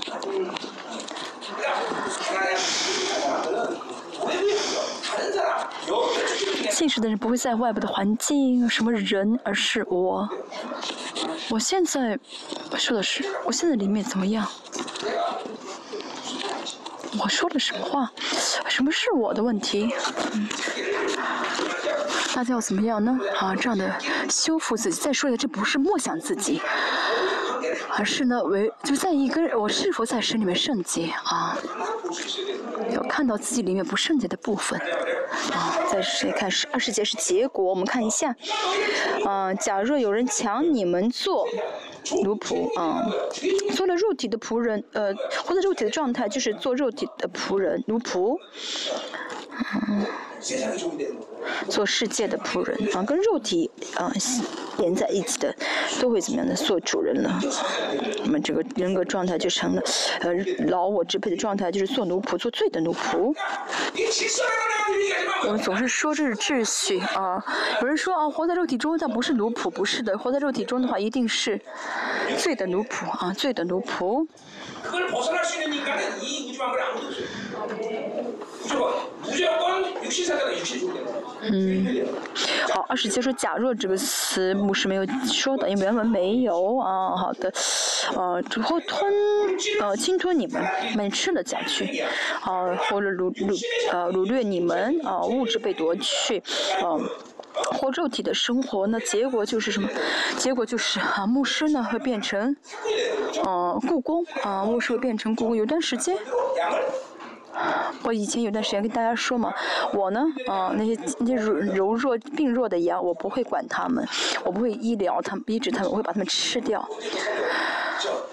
现实的人不会在外部的环境、什么人，而是我。我现在说的是，我现在里面怎么样？我说了什么话？什么是我的问题？大家要怎么样呢？啊，这样的修复自己。再说一下，这不是默想自己，而是呢，为就在一个我是否在神里面圣洁啊？要看到自己里面不圣洁的部分啊。再谁看是二十节是结果，我们看一下。啊，假若有人抢你们做奴仆啊，做了肉体的仆人，呃，或者肉体的状态就是做肉体的仆人奴仆。嗯。做世界的仆人啊，跟肉体啊连在一起的，都会怎么样的做主人了？那么这个人格状态就成了呃老我支配的状态，就是做奴仆，做罪的奴仆。我们总是说这是秩序啊，有人说啊，活在肉体中但不是奴仆，不是的，活在肉体中的话一定是罪的奴仆啊，罪的奴仆。嗯，好，二十节说“假若”这个词，牧师没有说的，因为原文没有啊。好的，呃，之后吞，呃，侵吞你们，们吃了下去，啊，或者掳掳，呃，掳掠你们，啊，物质被夺去，啊，或肉体的生活，那结果就是什么？结果就是啊，牧师呢会变成，呃，故宫，啊，牧师会变成故宫，有段时间。我以前有段时间跟大家说嘛，我呢，啊，那些那些柔柔弱病弱的羊，我不会管他们，我不会医疗他们，医治他们，我会把他们吃掉。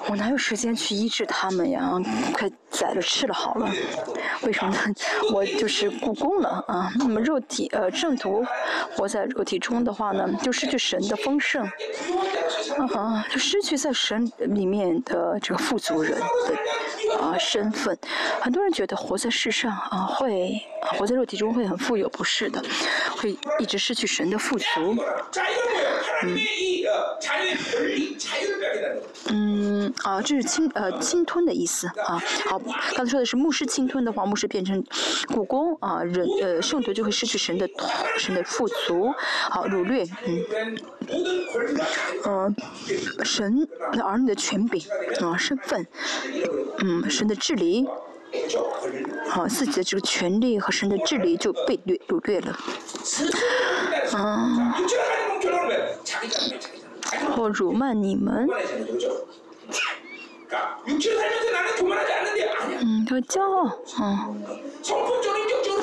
我哪有时间去医治他们呀？快宰了吃了好了。为什么呢？我就是故宫了啊。那么肉体呃圣徒活在肉体中的话呢，就失去神的丰盛，啊，就失去在神里面的这个富足人的啊身份。很多人觉得活在世上啊会活在肉体中会很富有，不是的，会一直失去神的富足。嗯。嗯，啊，这是侵呃侵吞的意思啊。好，刚才说的是牧师侵吞的话，牧师变成故宫啊，人呃圣徒就会失去神的神的富足。好，掳掠，嗯，呃，神的儿女的权柄啊，身份，嗯，神的治理，好，自己的这个权利和神的治理就被掠掳掠了，啊。或辱骂你们，嗯，他骄傲，嗯，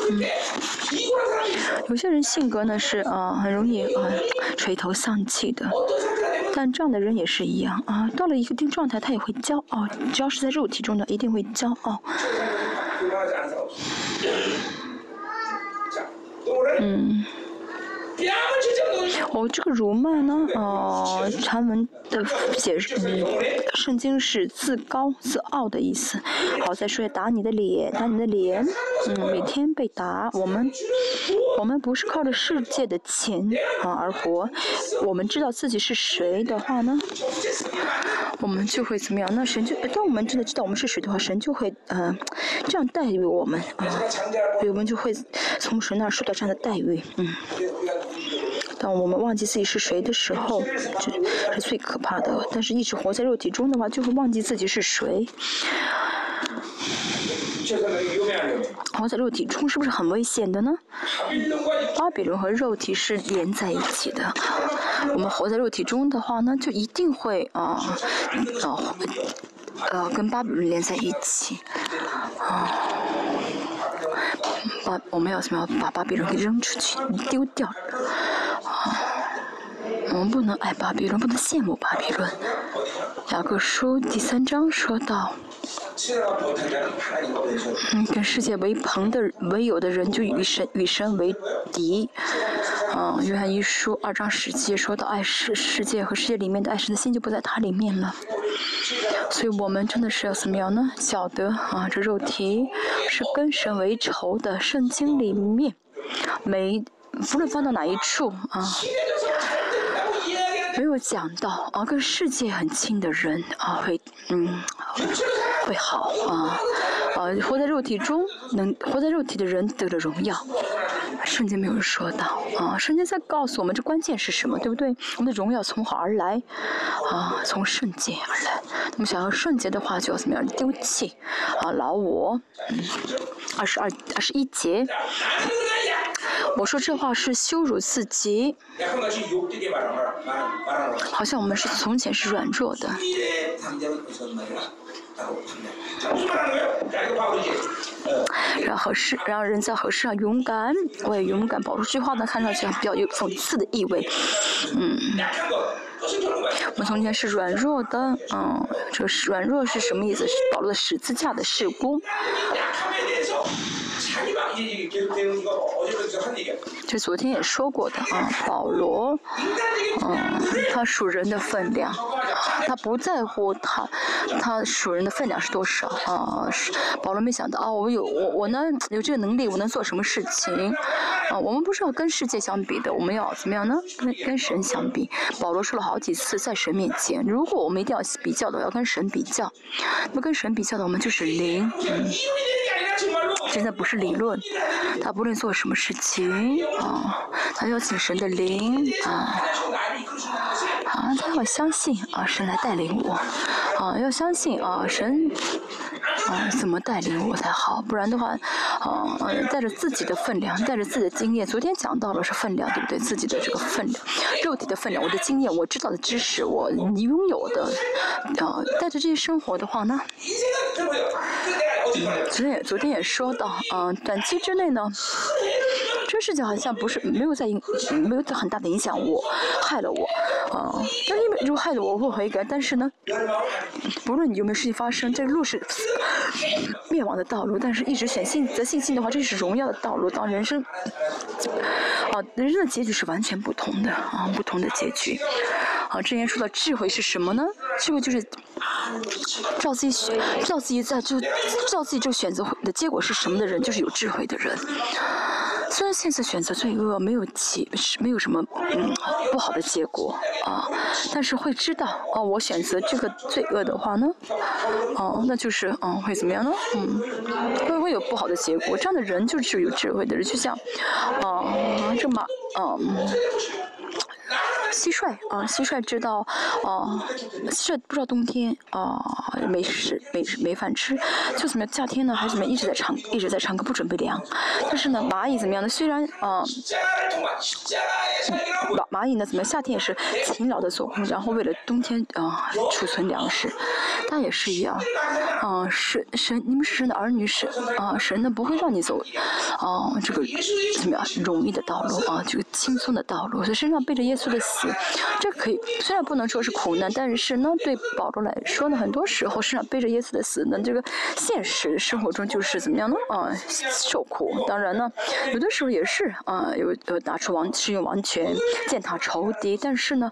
嗯，有些人性格呢是啊，很容易啊垂头丧气的，但这样的人也是一样啊，到了一个定状态，他也会骄傲，只要是在肉体中的，一定会骄傲，嗯。哦，这个辱骂呢，呃，传闻的解释，圣经是自高自傲的意思。好，再说打你的脸，打你的脸，嗯，每天被打。我们，我们不是靠着世界的钱啊而活。我们知道自己是谁的话呢，我们就会怎么样？那神就当我们真的知道我们是谁的话，神就会呃这样待遇我们啊，所以我们就会从神那儿受到这样的待遇，嗯。当我们忘记自己是谁的时候，这是最可怕的。但是一直活在肉体中的话，就会忘记自己是谁。活在肉体中是不是很危险的呢？巴比伦和肉体是连在一起的。我们活在肉体中的话呢，就一定会啊啊呃跟巴比伦连在一起啊。把我们要什么样把巴比伦给扔出去丢掉？我们不能爱巴比伦，不能羡慕巴比伦。雅各书第三章说到。嗯，跟世界为朋的、为友的人，就与神与神为敌。嗯，约翰一书二章十节说到，爱世世界和世界里面的爱神的心就不在它里面了。所以我们真的是要怎么样呢？晓得啊，这肉体是跟神为仇的。圣经里面，没无论放到哪一处啊。没有讲到啊，跟世界很亲的人啊，会嗯会好啊啊，活在肉体中能活在肉体的人得了荣耀，圣经没有说到啊，圣经在告诉我们这关键是什么，对不对？我们的荣耀从何而来？啊，从圣洁而来。那么想要圣洁的话，就要怎么样丢弃啊老我？嗯，二十二二十一节。我说这话是羞辱自己，好像我们是从前是软弱的。然后是然后人在合适上勇敢，我也勇敢。保罗这句话呢，看上去比较有讽刺的意味。嗯，我们从前是软弱的，嗯，这个软弱是什么意思？是保罗的十字架的事工。这昨天也说过的啊，保罗，嗯，他属人的分量，他不在乎他，他属人的分量是多少啊？是保罗没想到啊，我有我我呢有这个能力，我能做什么事情？啊，我们不是要跟世界相比的，我们要怎么样呢？跟跟神相比。保罗说了好几次，在神面前，如果我们一定要比较的，要跟神比较，那么跟神比较的，我们就是零。嗯。现在不是理论，他不论做什么事情啊，他邀请神的灵啊，啊，他要相信啊，神来带领我，啊，要相信啊，神啊怎么带领我才好，不然的话，啊，带着自己的分量，带着自己的经验，昨天讲到了是分量，对不对？自己的这个分量，肉体的分量，我的经验，我知道的知识，我拥有的，啊，带着这些生活的话呢？昨天也昨天也说到，嗯，短期之内呢，这事情好像不是没有在影，没有在很大的影响我，害了我，啊，但因为如果害了我，我会悔改，但是呢，不论你有没有事情发生，这路是灭亡的道路，但是一直选信则信心的话，这是荣耀的道路。当人生，啊，人生的结局是完全不同的，啊，不同的结局。啊，之前说的智慧是什么呢？智慧就是照自己选，照自己在就照自己这个选择的结果是什么的人，就是有智慧的人。虽然现在选择罪恶没有结没有什么嗯不好的结果啊，但是会知道哦，我选择这个罪恶的话呢，哦，那就是嗯会怎么样呢？嗯，会会有不好的结果。这样的人就是有智慧的人，就像啊这么嗯。蟋蟀啊，蟋蟀知道，哦，蟋蟀不知道冬天啊没食没没饭吃，就怎么样夏天呢还怎么一直在唱一直在唱歌不准备粮，但是呢蚂蚁怎么样呢？虽然啊，蚂蚂蚁呢怎么样？夏天也是勤劳的做工，然后为了冬天啊储存粮食，它也是一样，啊神神你们是神的儿女神啊神呢不会让你走啊这个怎么样容易的道路啊这个轻松的道路，所以身上背着耶稣的这可以，虽然不能说是苦难，但是呢，对保罗来说呢，很多时候身上背着耶稣的死呢，这个现实生活中就是怎么样呢？啊，受苦。当然呢，有的时候也是啊，有呃拿出王使用王权践踏仇敌，但是呢，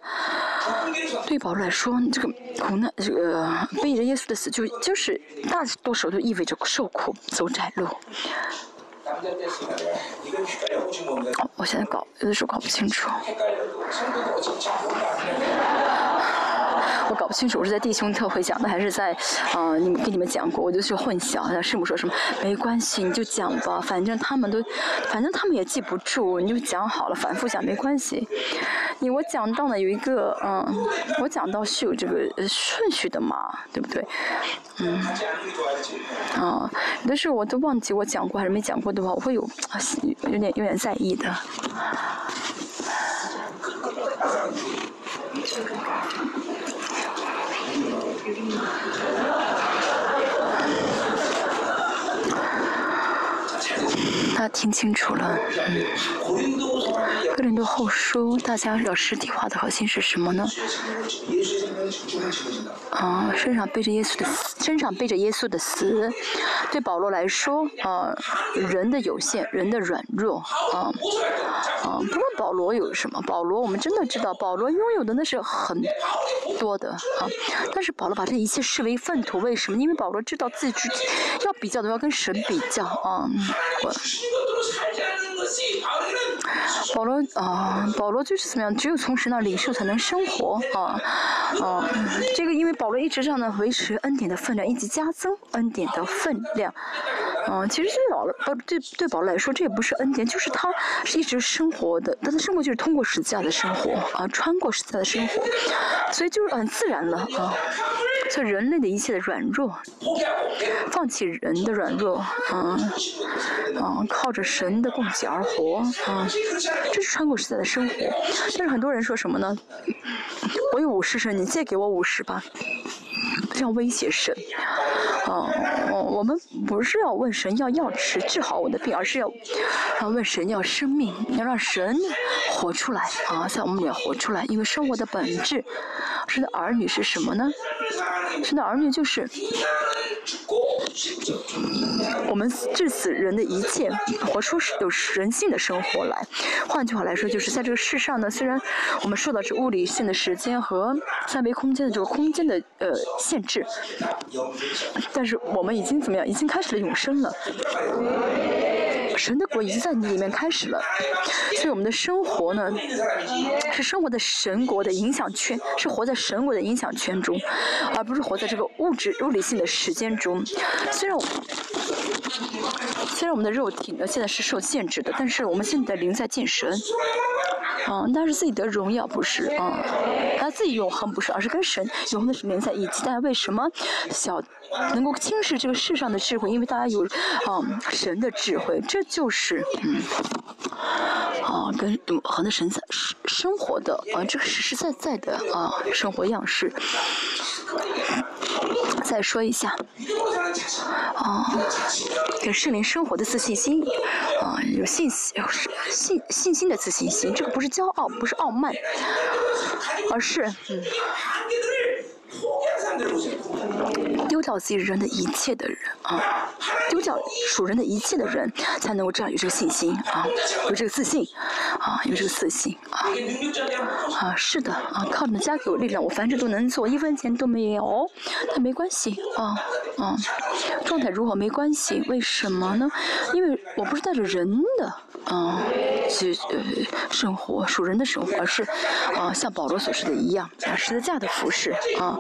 对保罗来说，这个苦难，这个背着耶稣的死，就就是大多数都意味着受苦，走窄路。我现在搞有的时候搞不清楚。我搞不清楚我是在弟兄特会讲的，还是在呃你们跟你们讲过，我就去混淆。那师母说什么？没关系，你就讲吧，反正他们都，反正他们也记不住，你就讲好了，反复讲没关系。你我讲到呢有一个嗯，我讲到是有这个顺序的嘛，对不对？嗯，啊，有的时候我都忘记我讲过还是没讲过的话，我会有有点有点在意的。他听清楚了，嗯，哥林多后书，大家要实体化的核心是什么呢？啊，身上背着耶稣的身上背着耶稣的死，对保罗来说，啊，人的有限，人的软弱，啊，啊，不论保罗有什么，保罗我们真的知道，保罗拥有的那是很多的，啊，但是保罗把这一切视为粪土，为什么？因为保罗知道自己要比较的要跟神比较，啊，我。保罗啊，保罗就是怎么样？只有从神那领受才能生活啊啊！这个因为保罗一直这样的维持恩典的分量，以及加增恩典的分量。嗯，其实对保罗，对对保罗来说，这也不是恩典，就是他是一直生活的，但他生活就是通过十字架的生活啊，穿过十字架的生活，所以就是很自然了啊。所以人类的一切的软弱，放弃人的软弱，嗯，嗯，靠着神的供给而活，啊，这是穿过时代的生活。但是很多人说什么呢？我有五十神，你借给我五十吧，这样威胁神。哦，我们不是要问神要药吃治好我的病，而是要要问神要生命，要让神活出来啊，在我们里面活出来。因为生活的本质，神的儿女是什么呢？神的儿女就是我们致死人的一切，活出有人性的生活来。换句话来说，就是在这个世上呢，虽然我们受到这物理性的时间和三维空间的这个空间的呃限制。但是我们已经怎么样？已经开始了永生了。神的国已经在你里面开始了，所以我们的生活呢，是生活在神国的影响圈，是活在神国的影响圈中，而不是活在这个物质物理性的时间中。虽然我。虽然我们的肉体呢现在是受限制的，但是我们现在的灵在见神，嗯，但是自己的荣耀不是，嗯，他自己永恒不是，而是跟神永恒的是连在一起。但为什么小能够轻视这个世上的智慧？因为大家有，嗯，神的智慧，这就是，嗯，啊，跟永恒的神在生活的，啊，这个实实在在的啊生活样式。再说一下，啊，给圣灵生活的自信心，啊，有信心，信信心的自信心，这个不是骄傲，不是傲慢，而是，嗯。丢掉自己人的一切的人啊，丢掉属人的一切的人，才能够这样有这个信心啊，有这个自信啊，有这个自信啊啊，是的啊，靠你们加给我力量，我凡事都能做，一分钱都没有，但没关系啊啊，状态如何没关系，为什么呢？因为我不是带着人的。啊，去呃生活属人的生活，而是啊像保罗所说的一样，啊十字架的服饰啊，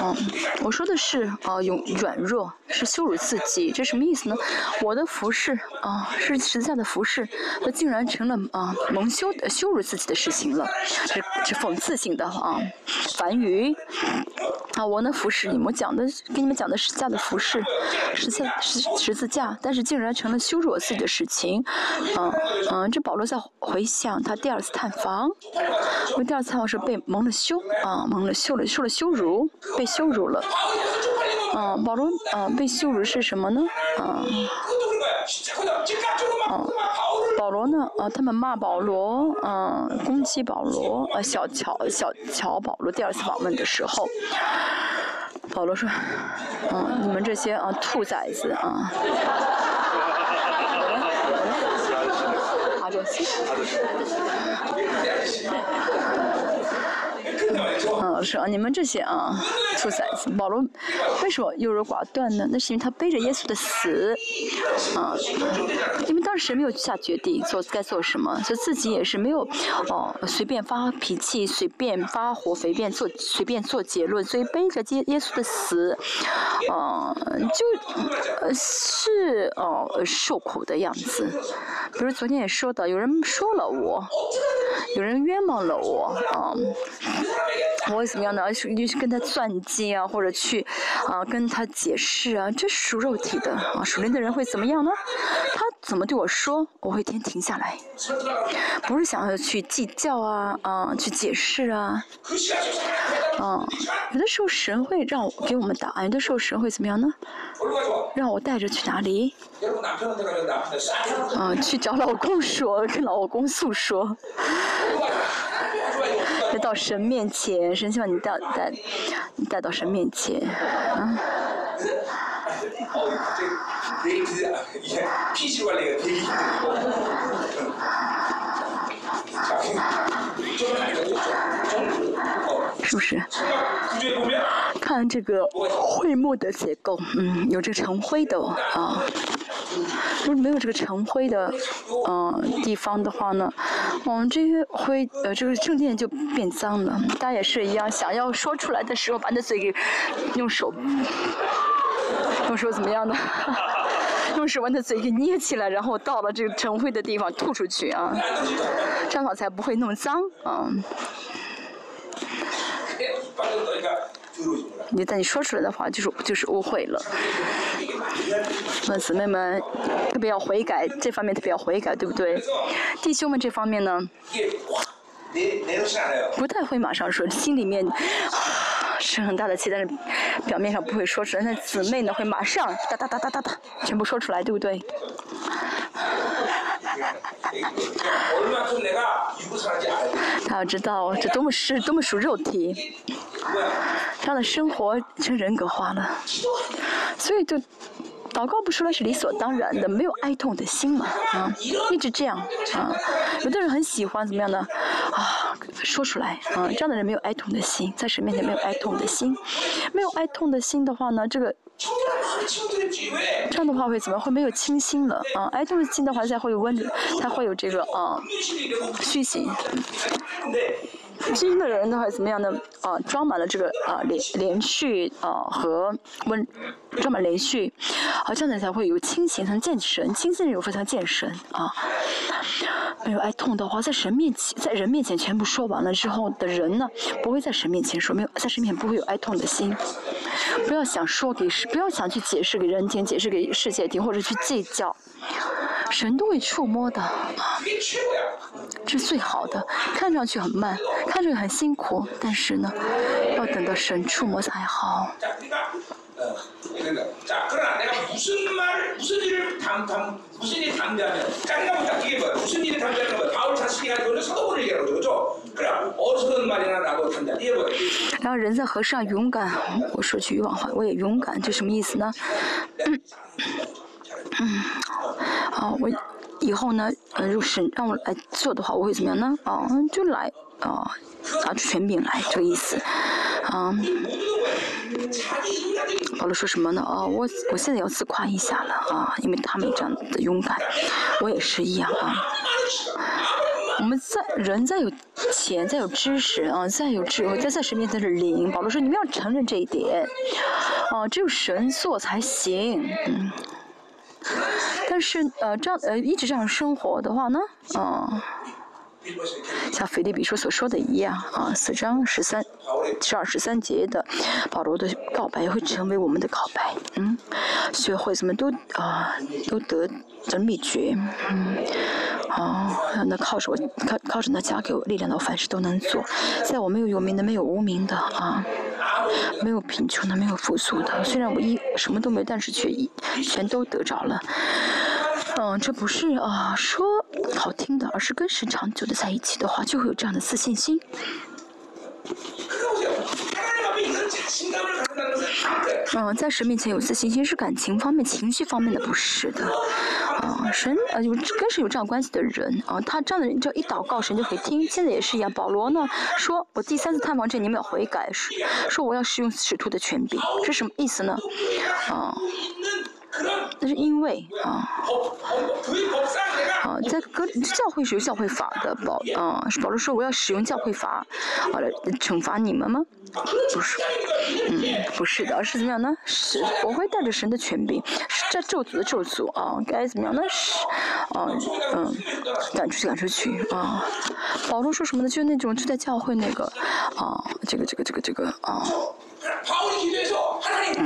嗯，我说的是啊用软弱是羞辱自己，这什么意思呢？我的服饰啊是实在的服饰，那竟然成了啊蒙羞羞辱自己的事情了，是是讽刺性的啊，梵语啊我呢服侍你们讲的给你们讲的十字架的服饰，十字十十字架，但是竟然成了羞辱我自己的事情啊。嗯，这保罗在回想他第二次探访，因为第二次探访是被蒙了羞，啊，蒙了羞了，受了羞辱，被羞辱了。嗯，保罗，嗯，被羞辱是什么呢？嗯，嗯，罗呢？呃，他们骂保罗，嗯，攻击保罗，呃，小乔，小乔保罗第二次访问的时候，保罗说，嗯，你们这些啊，兔崽子啊。嗯，是啊，你们这些啊，兔崽子，保罗为什么优柔寡断呢？那是因为他背着耶稣的死，啊，因为当时没有下决定做该做什么，所以自己也是没有哦随便发脾气、随便发火、随便做、随便做结论，所以背着耶耶稣的死，嗯，就是哦受苦的样子。比如昨天也说的，有人说了我，有人冤枉了我，啊。我会怎么样呢？是去跟他算计啊，或者去啊跟他解释啊，这属肉体的啊，属灵的人会怎么样呢？他怎么对我说，我会先停下来，不是想要去计较啊啊，去解释啊，啊，有的时候神会让我给我们答案，有的时候神会怎么样呢？让我带着去哪里？啊，去找老公说，跟老公诉说。到神面前，神希望你带带你带到神面前，是不是？看这个桧木的结构，嗯，有这个成灰的啊。如果没有这个成灰的嗯地方的话呢，我们这些灰呃这个圣殿就变脏了。大家也是一样，想要说出来的时候，把你的嘴给用手用手怎么样呢？用手把你的嘴给捏起来，然后到了这个成灰的地方吐出去啊，这样好才不会弄脏啊。你但你说出来的话就是就是误会了。那姊妹们特别要悔改，这方面特别要悔改，对不对？弟兄们这方面呢，不太会马上说，心里面是很大的气，但是表面上不会说出来。那姊妹呢，会马上哒哒哒哒哒哒全部说出来，对不对？他要知道这多么是多么属肉体，他的生活成人格化了，所以就。祷告不出来是理所当然的，没有哀痛的心嘛，啊，一直这样，啊，有的人很喜欢怎么样呢？啊，说出来，啊，这样的人没有哀痛的心，在神面前没有哀痛的心，没有哀痛的心的话呢，这个，这样的话会怎么会没有清新了？啊，哀痛的心的话才会有温，才会有这个啊虚心。新的人的话怎么样呢？啊，装满了这个啊连连续啊和温，装满连续，啊这样子才会有清醒，才能见神。清醒人有福才能见神啊。没有哀痛的话，在神面前，在人面前全部说完了之后的人呢，不会在神面前说，没有在神面前不会有哀痛的心。不要想说给，不要想去解释给人听，解释给世界听，或者去计较。神都会触摸的，这是最好的。看上去很慢，看上去很辛苦，但是呢，要等到神触摸才好。然后人在河上勇敢，我说句冤枉话，我也勇敢，这什么意思呢？嗯，嗯好，我以后呢，呃，如果是让我来做的话，我会怎么样呢？哦，就来，哦，拿出权柄来，这个意思，啊。保罗说什么呢？哦，我我现在要自夸一下了啊，因为他们这样的勇敢，我也是一样啊。我们在人再有钱，再有知识啊，再有智慧，再在神面前是灵，保罗说你们要承认这一点，啊，只有神做才行，嗯。但是呃，这样呃一直这样生活的话呢，嗯，像腓立比书所说的一样啊，四章十三、十二、十三节的保罗的告白也会成为我们的告白，嗯，学会怎么都啊都得的秘诀，嗯，哦，那靠着我靠靠着那加给我力量的，我凡事都能做，在我没有有名的，没有无名的啊。没有贫穷的，没有富足的。虽然我一什么都没，但是却一全都得着了。嗯，这不是啊说好听的，而是跟神长久的在一起的话，就会有这样的自信心。嗯，在神面前有自信心是感情方面、情绪方面的，不是的。啊，神啊有跟神有这样关系的人啊，他这样的人只要一祷告，神就会听。现在也是一样，保罗呢说，我第三次探访这，你们要悔改，说我要使用使徒的权柄，这什么意思呢？啊。那是因为啊，啊，在哥教会是有教会法的保啊，是保罗说我要使用教会法，好了，惩罚你们吗？不是，嗯，不是的，而是怎么样呢？是我会带着神的权柄，是这咒诅的咒诅啊，该怎么样呢？是啊，嗯，赶出去，赶出去啊。保罗说什么呢？就是那种就在教会那个啊，这个这个这个这个啊。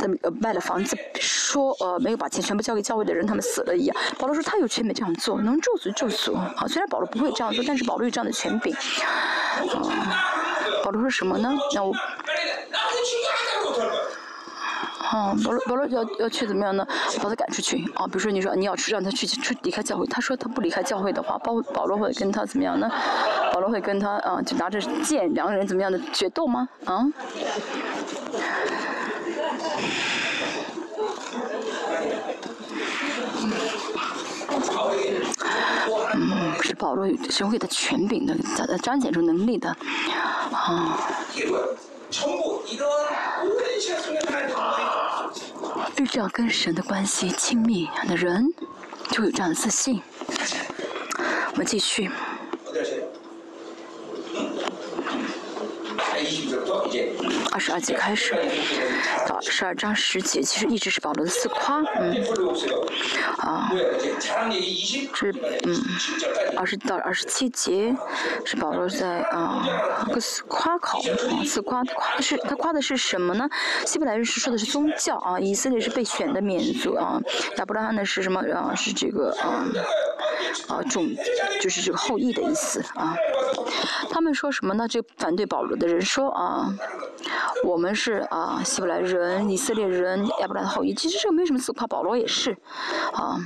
他们呃，卖了房子，说呃没有把钱全部交给教会的人，他们死了一样。保罗说他有权柄这样做，能咒诅咒诅。啊，虽然保罗不会这样做，但是保罗有这样的权柄。啊，保罗说什么呢？那我，啊，保罗保罗要要去怎么样呢？把他赶出去。啊，比如说你说你要去让他去出离开教会，他说他不离开教会的话，保保罗会跟他怎么样呢？保罗会跟他啊，就拿着剑，两个人怎么样的决斗吗？啊？嗯，是保罗学会的权柄的，彰显出能力的，啊。日这样跟神的关系亲密的人，就有这样的自信。我们继续。十二节开始，到十二章十节，其实一直是保罗的自夸，嗯，啊，这嗯，二十到二十七节是保罗在啊个夸考，自夸，夸的是他夸的是什么呢？希伯来人是说的是宗教啊，以色列是被选的民族啊，亚伯拉罕呢是什么啊？是这个啊啊种，就是这个后裔的意思啊。他们说什么呢？这反对保罗的人说啊，我们是啊希伯来人、以色列人、亚伯拉罕后裔。其实这个没什么自夸，保罗也是啊。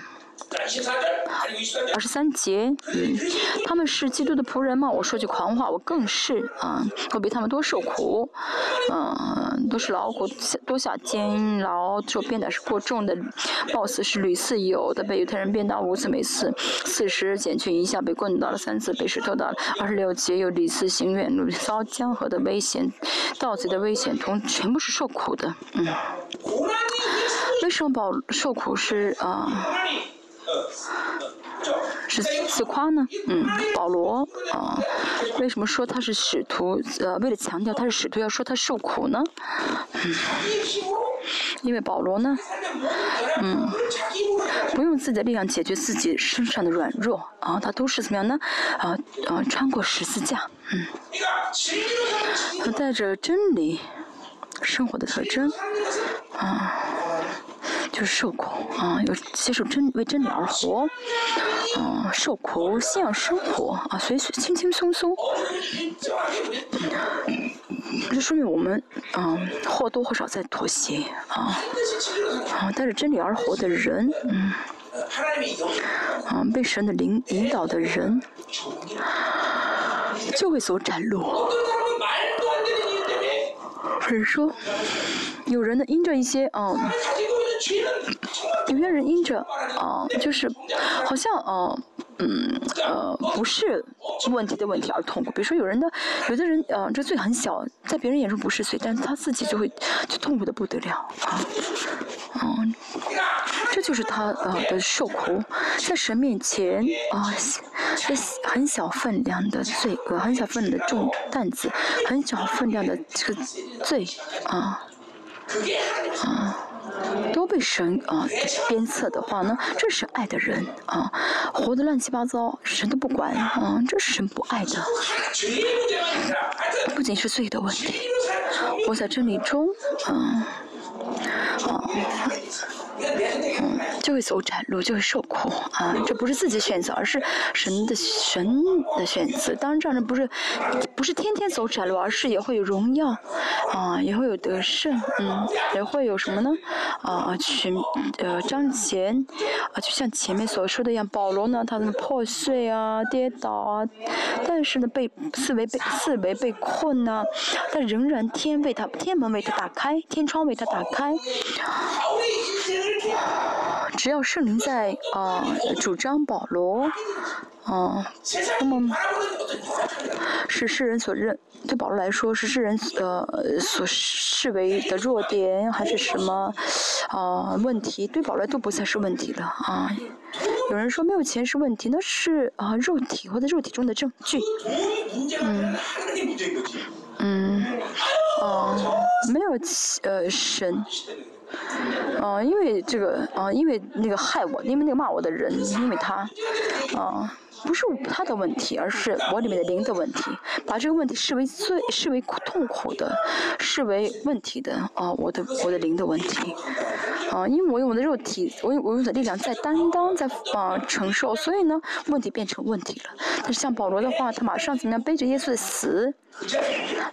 二十三节，嗯，他们是基督的仆人吗？我说句狂话，我更是啊，我比他们多受苦，嗯，都是劳苦，多下监牢，受鞭打是过重的，貌似是屡次有的，被犹太人鞭打五次，每次四十减去一下，被棍打了三次，被石头打了二十六节，有屡次行远路，遭江河的危险，盗贼的危险，同全部是受苦的，嗯，为什么保受苦是啊？是自夸呢？嗯，保罗啊，为什么说他是使徒？呃，为了强调他是使徒，要说他受苦呢？嗯，因为保罗呢，嗯，不用自己的力量解决自己身上的软弱啊，他都是怎么样呢？啊啊，穿过十字架，嗯，他带着真理生活的特征，啊。就是受苦啊，有接受真为真理而活，啊，受苦信仰生活啊，随随轻轻松松，这说明我们啊或多或少在妥协啊，啊带着真理而活的人，嗯，啊被神的灵引导的人，就会走窄路。或者说，有人呢因着一些嗯。有些人因着啊，就是好像啊，嗯呃，不是问题的问题而痛苦。比如说，有人的有的人呃，这罪很小，在别人眼中不是罪，但他自己就会就痛苦的不得了啊，嗯，这就是他呃的受苦，在神面前啊，这很小分量的罪恶，很小分量的重担子，很小分量的这个罪啊，啊。都被神啊鞭策的话呢，这是爱的人啊，活得乱七八糟，神都不管啊，这是神不爱的。不仅是罪的问题，活在真理中，嗯，啊。嗯，就会走窄路，就会受苦啊！这不是自己选择，而是神的神的选择。当然，这样人不是不是天天走窄路，而是也会有荣耀啊，也会有得胜，嗯，也会有什么呢？啊，去呃彰显啊，就像前面所说的一样，保罗呢，他的破碎啊，跌倒啊，但是呢，被四维被四维被困呢，但仍然天为他天门为他打开，天窗为他打开。只要圣灵在啊主张保罗，啊，那么是世人所认，对保罗来说是世人呃所视为的弱点还是什么啊问题？对保罗都不再是问题了啊。有人说没有钱是问题，那是啊肉体或者肉体中的证据。嗯，嗯，啊，没有呃神。啊，因为这个啊，因为那个害我，因为那个骂我的人，因为他，啊，不是他的问题，而是我里面的灵的问题，把这个问题视为最视为痛苦的，视为问题的啊，我的我的灵的问题，啊，因为我用我的肉体，我用我用的力量在担当，在啊承受，所以呢，问题变成问题了。但是像保罗的话，他马上怎么样背着耶稣的死，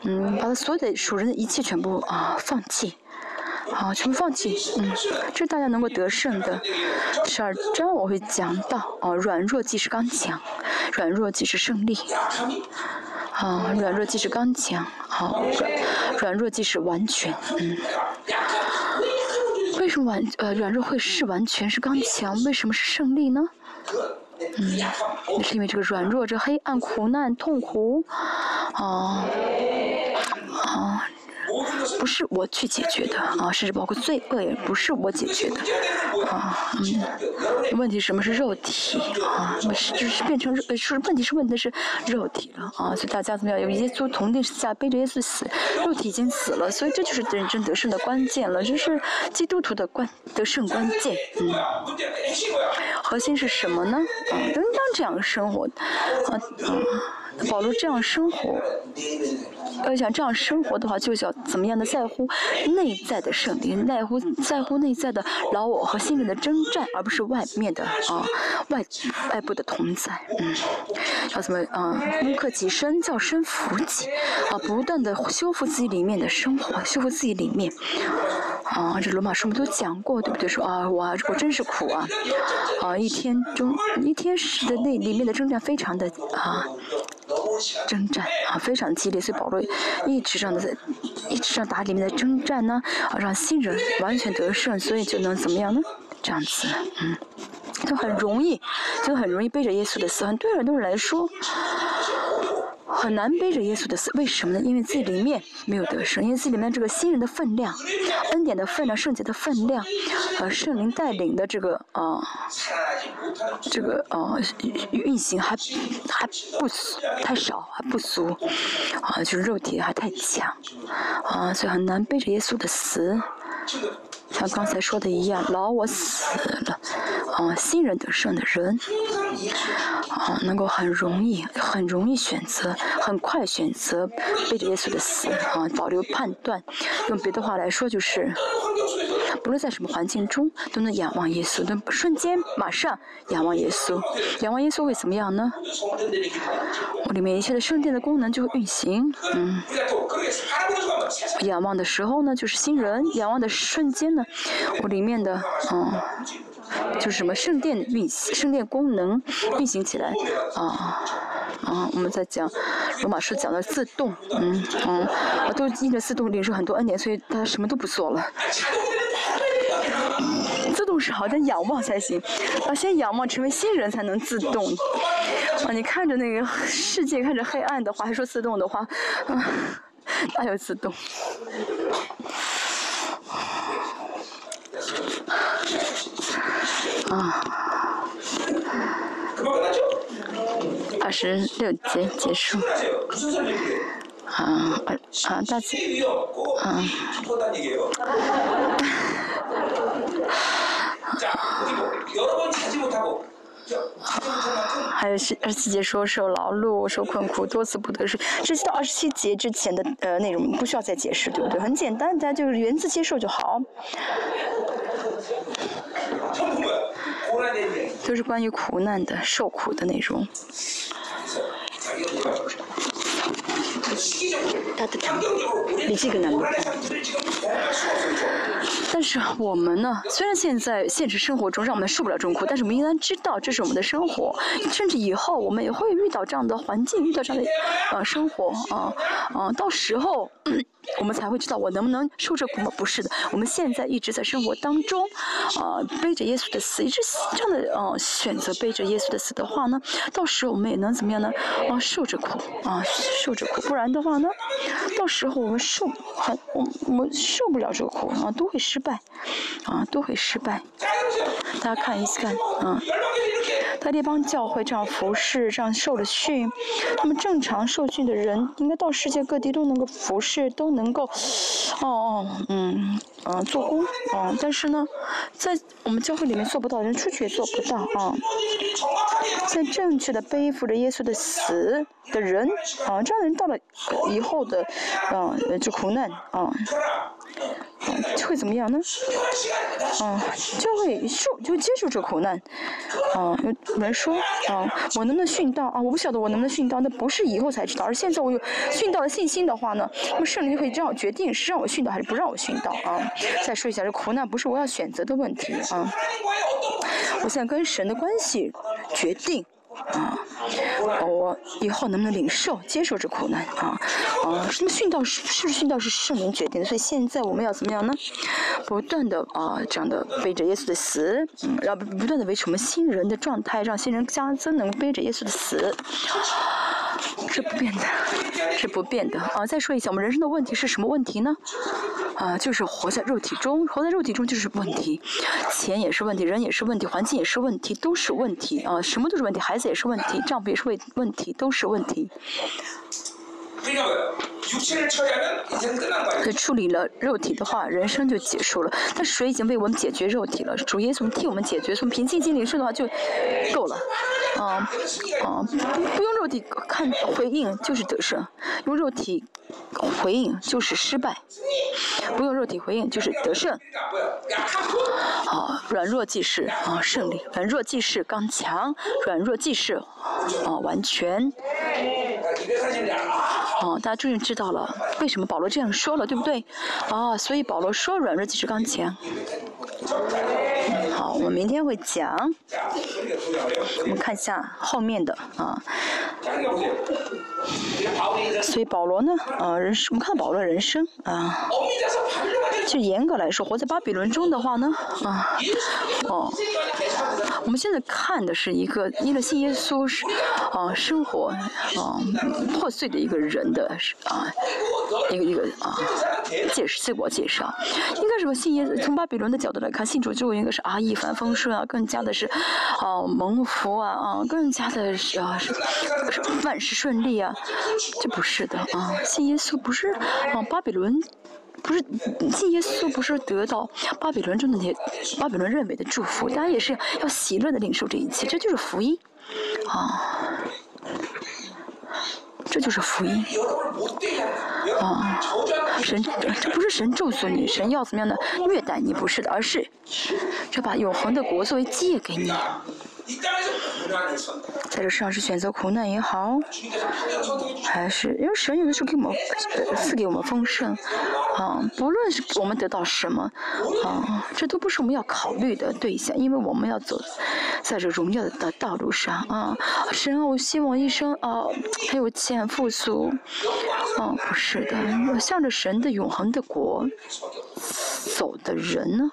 嗯，把他所有的属人的一切全部啊放弃。好，全部放弃。嗯，这是大家能够得胜的。十二章我会讲到，哦，软弱即是刚强，软弱即是胜利。啊，软弱即是刚强，好，软软弱即是完全。嗯，为什么完呃软弱会是完全是刚强？为什么是胜利呢？嗯，那是因为这个软弱，这黑暗、苦难、痛苦，啊，啊。不是我去解决的啊，甚至包括罪恶也不是我解决的啊，嗯，问题什么是肉体啊？不是就是变成呃，是问题是问的是肉体了啊，所以大家怎么样？有耶稣同定下背着耶稣死，肉体已经死了，所以这就是认真得胜的关键了，就是基督徒的关得胜关键，嗯，核心是什么呢？啊，应当这样生活，啊啊。保罗这样生活，要想这样生活的话，就要怎么样的在乎内在的圣灵，在乎在乎内在的老我和心灵的征战，而不是外面的啊外外部的同在。嗯，要怎么啊？攻克己身，叫身服己啊，不断的修复自己里面的生活，修复自己里面啊。这罗马书我们都讲过，对不对？说啊，我我真是苦啊啊！一天中一天时的那里面的征战非常的啊。征战啊，非常激烈，所以保罗一直这样的在，一直让打里面的征战呢，啊，让新人完全得胜，所以就能怎么样呢？这样子，嗯，就很容易，就很容易背着耶稣的死，对很多人来说。很难背着耶稣的死，为什么呢？因为自己里面没有得胜，因为自己里面这个新人的分量、恩典的分量、圣洁的分量，呃，圣灵带领的这个啊，这个呃运行还还不，太少，还不足，啊，就是肉体还太强，啊，所以很难背着耶稣的死。像刚才说的一样，老我死了，啊，新人得胜的人，啊，能够很容易、很容易选择，很快选择背着耶稣的死，啊，保留判断。用别的话来说，就是，不论在什么环境中，都能仰望耶稣，都瞬间马上仰望耶稣。仰望耶稣会怎么样呢？我里面一切的圣殿的功能就会运行，嗯。仰望的时候呢，就是新人；仰望的瞬间呢，我里面的嗯，就是什么圣殿运行，圣殿功能运行起来啊啊！我们在讲罗马书讲的自动，嗯嗯，都印着自动领受很多恩典，所以他什么都不做了。动是好，但仰望才行。啊，先仰望成为新人才能自动。啊，你看着那个世界，看着黑暗的话，还说自动的话，啊。哪有自动？啊，二十六节结束。啊，啊，大姐，啊。还有是二十七节说受劳碌、受困苦、多次不得睡，这些到二十七节之前的呃内容不需要再解释，对不对？很简单，大家就是原字接受就好。都是关于苦难的、受苦的内容。你这个难不？但是我们呢？虽然现在现实生活中让我们受不了这种苦，但是我们应当知道这是我们的生活，甚至以后我们也会遇到这样的环境，遇到这样的呃生活啊啊，到时候我们才会知道我能不能受这苦吗？不是的，我们现在一直在生活当中啊，背着耶稣的死，一直这样的呃选择背着耶稣的死的话呢，到时候我们也能怎么样呢？啊，受着苦啊，受着苦，不然的话呢，到时候我们受很我我们受不了这个苦啊，都会失败，啊，都会失败。大家看一下，啊，在地方教会这样服侍，这样受了训，那么正常受训的人，应该到世界各地都能够服侍，都能够，哦哦，嗯，嗯，做工，啊，但是呢，在我们教会里面做不到，人出去也做不到，啊，在正确的背负着耶稣的死的人，啊，这样的人到了以后的，啊，这苦难，啊。就会怎么样呢？嗯，就会受，就接受这苦难。嗯，有有人说，啊，我能不能训道啊？我不晓得我能不能训道，那不是以后才知道，而现在我有训道的信心的话呢，那么圣灵就会这样决定是让我训道还是不让我训道啊。再说一下，这苦难不是我要选择的问题啊，我现在跟神的关系决定。啊，我以后能不能领受、接受这苦难啊？啊，什么殉道是是不是殉道是圣灵决定的？所以现在我们要怎么样呢？不断的啊，这样的背着耶稣的死，嗯，然后不断的维持我们新人的状态，让新人加增，能背着耶稣的死。是不变的，是不变的啊！再说一下，我们人生的问题是什么问题呢？啊，就是活在肉体中，活在肉体中就是问题，钱也是问题，人也是问题，环境也是问题，都是问题啊！什么都是问题，孩子也是问题，丈夫也是问问题，都是问题。以处理了肉体的话，人生就结束了。但是水已经为我们解决肉体了，主耶稣替我们解决，从平静心灵受的话就够了。啊啊，不用肉体看回应就是得胜，用肉体回应就是失败。不用肉体回应就是得胜。啊，软弱即是啊胜利，软弱即是刚强，软弱即是啊完全。哦，大家终于知道了为什么保罗这样说了，对不对？啊，所以保罗说软弱即是刚强。好，我们明天会讲。我们看一下后面的啊。所以保罗呢，啊，人生我们看保罗的人生啊。就严格来说，活在巴比伦中的话呢，啊，哦，我们现在看的是一个因为信耶稣是啊生活啊破碎的一个人的啊一个一个啊介绍自我介绍。应该什么信耶从巴比伦的角度来看，信主之后应该是啊一帆风顺啊，更加的是啊蒙福啊啊，更加的是啊是万事顺利啊，这不是的啊，信耶稣不是啊巴比伦。不是信耶稣，不是得到巴比伦中的那些巴比伦认为的祝福，大家也是要喜乐的领受这一切，这就是福音，啊，这就是福音，啊，神这不是神咒诅你，神要怎么样的虐待你，不是的，而是要把永恒的国作为借给你。在这世上是选择苦难也好，还是因为神有的时候给我们赐给我们丰盛，啊，不论是我们得到什么，啊，这都不是我们要考虑的对象，因为我们要走在这荣耀的道路上啊。神啊，我希望一生啊很有钱富足，哦，不是的，向着神的永恒的国走的人呢，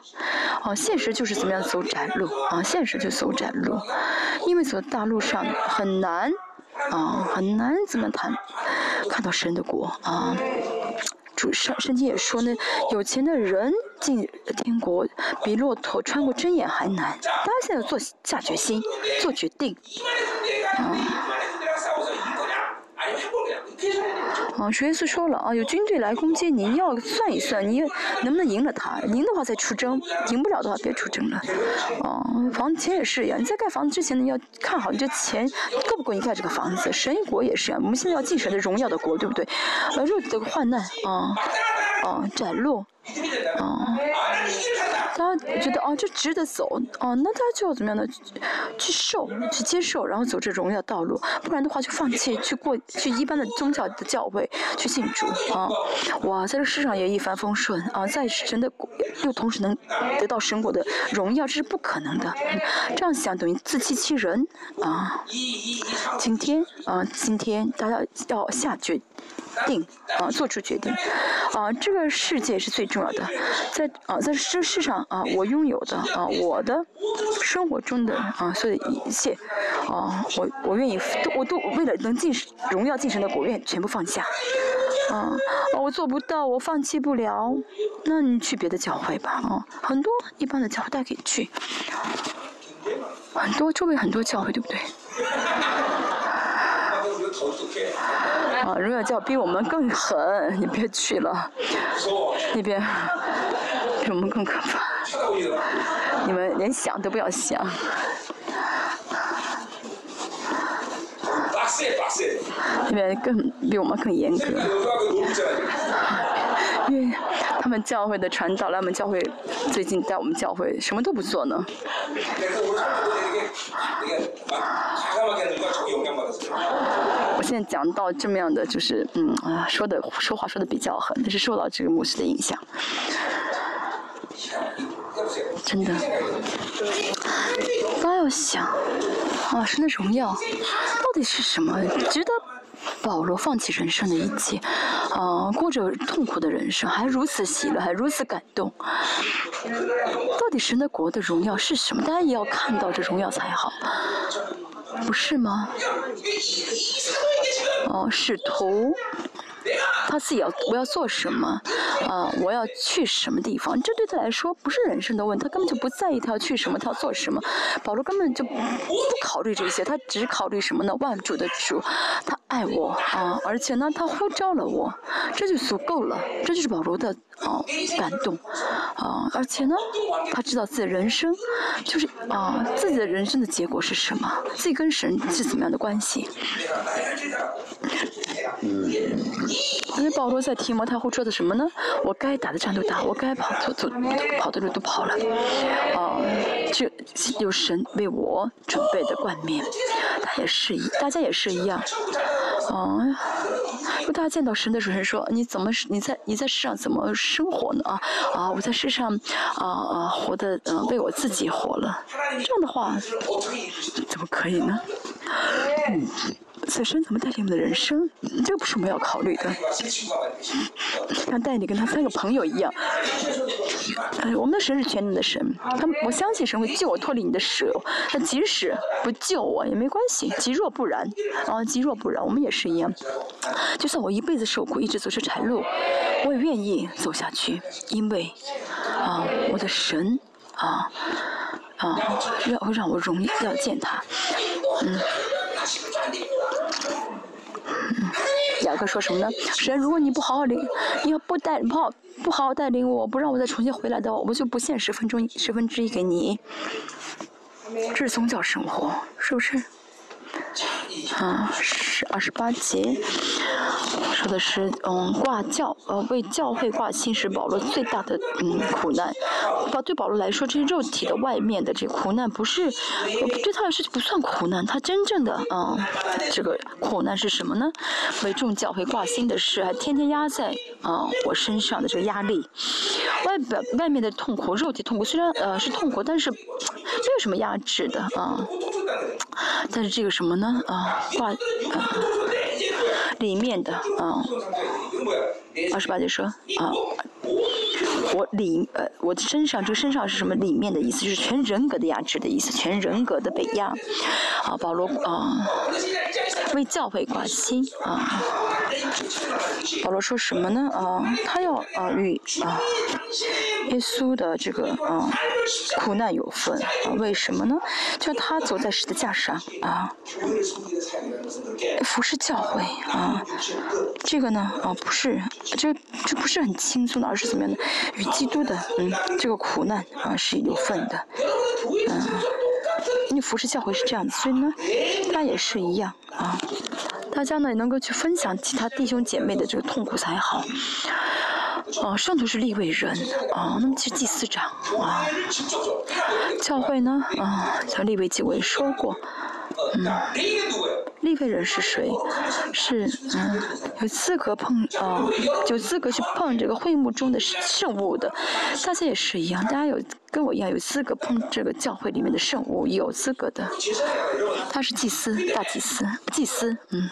啊，现实就是怎么样走窄路啊，现实就走窄路。因为走大路上很难，啊，很难怎么谈，看到神的国啊。主圣圣经也说呢，有钱的人进天国比骆驼穿过针眼还难。大家现在做下决心，做决定，啊。啊，主耶稣说了啊，有军队来攻击您，要算一算，您能不能赢了他？赢的话再出征，赢不了的话别出征了。啊，房子钱也是一样，你在盖房子之前呢，要看好你这钱够不够你盖这个房子。神国也是呀，我们现在要进神的荣耀的国，对不对？呃，肉体的患难啊，啊，窄路。啊，大家觉得哦，这值得走，哦，那他就要怎么样呢？去受，去接受，然后走这荣耀道路，不然的话就放弃去过去一般的宗教的教会去信主。啊，哇，在这世上也一帆风顺。啊，在神的又同时能得到神国的荣耀，这是不可能的，这样想等于自欺欺人。啊。今天啊，今天大家要下决。定啊，做出决定。啊，这个世界是最重要的，在啊，在这世上啊，我拥有的啊，我的生活中的啊，所有一切啊，我我愿意我都为了能进荣耀进神的国愿全部放下。啊，我做不到，我放弃不了，那你去别的教会吧啊，很多一般的教会大家可以去，很多周围很多教会对不对？啊，荣耀教比我们更狠，你别去了，那边比我们更可怕，你们连想都不要想。那边更比我们更严格，因为他们教会的传道，他们教会最近在我们教会什么都不做呢。我现在讲到这么样的，就是嗯啊，说的说话说的比较狠，但是受到这个牧师的影响，真的。刚要想，啊，神的荣耀到底是什么？值得保罗放弃人生的一切，啊，过着痛苦的人生，还如此喜乐，还如此感动。到底神的国的荣耀是什么？大家也要看到这荣耀才好。不是吗？哦，是头，他自己要我要做什么？啊，我要去什么地方？这对他来说不是人生的问，他根本就不在意他要去什么，他要做什么。保罗根本就不考虑这些，他只考虑什么呢？万主的主，他爱我啊，而且呢，他呼召了我，这就足够了。这就是保罗的。哦，感动，啊，而且呢，他知道自己的人生，就是啊，自己的人生的结果是什么，自己跟神是怎么样的关系。嗯，因为保罗在提摩太后说的什么呢？我该打的仗都打，我该跑走走跑的路都跑了，啊，这有神为我准备的冠冕，他也是一，大家也是一样，啊，如果大家见到神的时候说，你怎么你在你在世上怎么？生活呢啊啊！我在世上啊啊活的嗯为我自己活了，这样的话怎么可以呢？嗯，此生怎么带领我们的人生？这不是我们要考虑的。像带你跟他三个朋友一样，哎，我们的神是全能的神，他我相信神会救我脱离你的手。那即使不救我也没关系，极若不然啊，极若不然，我们也是一样。就算我一辈子受苦，一直走这柴路，我也愿意走下去，因为啊，我的神啊啊，要会让我容易要见他，嗯。雅各说什么呢？神，如果你不好好领，你要不带不好不好好带领我，不让我再重新回来的话，我就不献十分钟十分之一给你。这是宗教生活，是不是？啊，是二十八节，说的是嗯挂教，呃为教会挂心是保罗最大的嗯苦难。保对保罗来说，这些肉体的外面的这苦难不是，对他来说就不算苦难。他真正的啊这个苦难是什么呢？为众教会挂心的事，还天天压在啊我身上的这个压力。外表外面的痛苦，肉体痛苦虽然呃是痛苦，但是没有什么压制的啊。但是这个什么呢？啊，挂啊，里面的啊，二十八节说啊，我里呃，我的身上这个身上是什么？里面的意思就是全人格的压制的意思，全人格的被压。啊，保罗啊，为教会挂心啊。保罗说什么呢？啊，他要啊与啊耶稣的这个啊苦难有份啊？为什么呢？就他走在十字架上啊，服侍教会啊，这个呢啊不是，这这不是很轻松的，而是怎么样的？与基督的嗯这个苦难啊是有份的，嗯，你服侍教会是这样子，所以呢，他也是一样啊。大家呢也能够去分享其他弟兄姐妹的这个痛苦才好。哦，圣徒是立位人，啊，那么其实祭司长，啊，教会呢，啊，像立位几位说过，嗯，立位人是谁？是嗯，有资格碰啊，有资格去碰这个会幕中的圣物的，大家也是一样，大家有跟我一样有资格碰这个教会里面的圣物，有资格的，他是祭司，大祭司，祭司，嗯。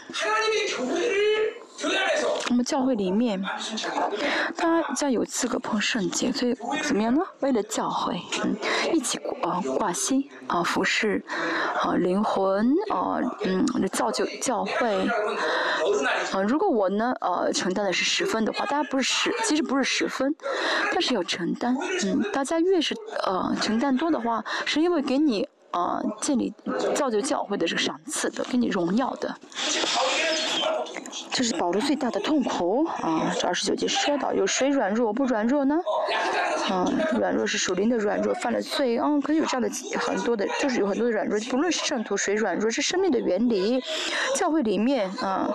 我们教会里面，大家有资格碰圣洁，所以怎么样呢？为了教会，嗯，一起啊挂心啊服侍啊灵魂啊嗯造就教会啊。如果我呢呃承担的是十分的话，大家不是十，其实不是十分，但是要承担。嗯，大家越是呃承担多的话，是因为给你啊建立造就教会的这个赏赐的，给你荣耀的。这是保罗最大的痛苦啊！这二十九节说到，有谁软弱不软弱呢？啊，软弱是属灵的软弱，犯了罪啊，可以有这样的很多的，就是有很多的软弱，不论是圣徒谁软弱，是生命的原理。教会里面啊，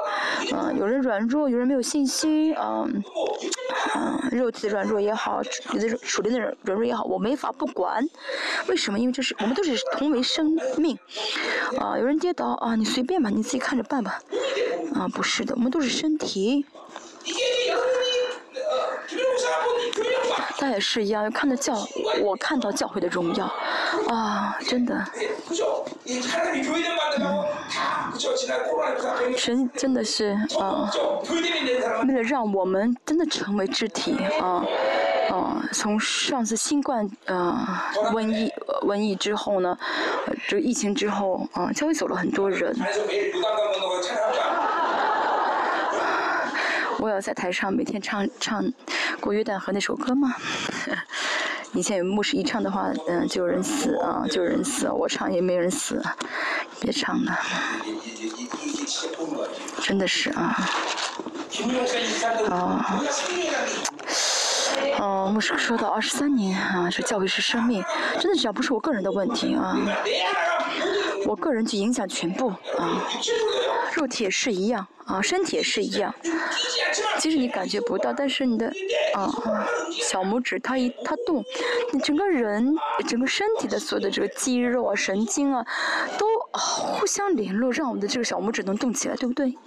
啊，有人软弱，有人没有信心啊，啊，肉体的软弱也好，有的属灵的软软弱也好，我没法不管。为什么？因为这是我们都是同为生命啊，有人跌倒啊，你随便吧，你自己看着办吧。啊，不是的，我们都是身体。他也是一样，看到教，我看到教会的荣耀，啊，真的。神真的是啊，为了让我们真的成为肢体啊，啊，从上次新冠呃瘟疫瘟疫之后呢，这个疫情之后啊，教会走了很多人。我要在台上每天唱唱《过约旦河》那首歌吗？以前有牧师一唱的话，嗯，就有人死啊，就有人死。我唱也没人死，别唱了，真的是啊。啊。哦，牧师说到二十三年啊，说教会是生命，真的只要不是我个人的问题啊，我个人去影响全部啊，肉体也是一样。啊，身体也是一样，其实你感觉不到，但是你的啊小拇指它一它动，你整个人整个身体的所有的这个肌肉啊、神经啊，都互相联络，让我们的这个小拇指能动起来，对不对？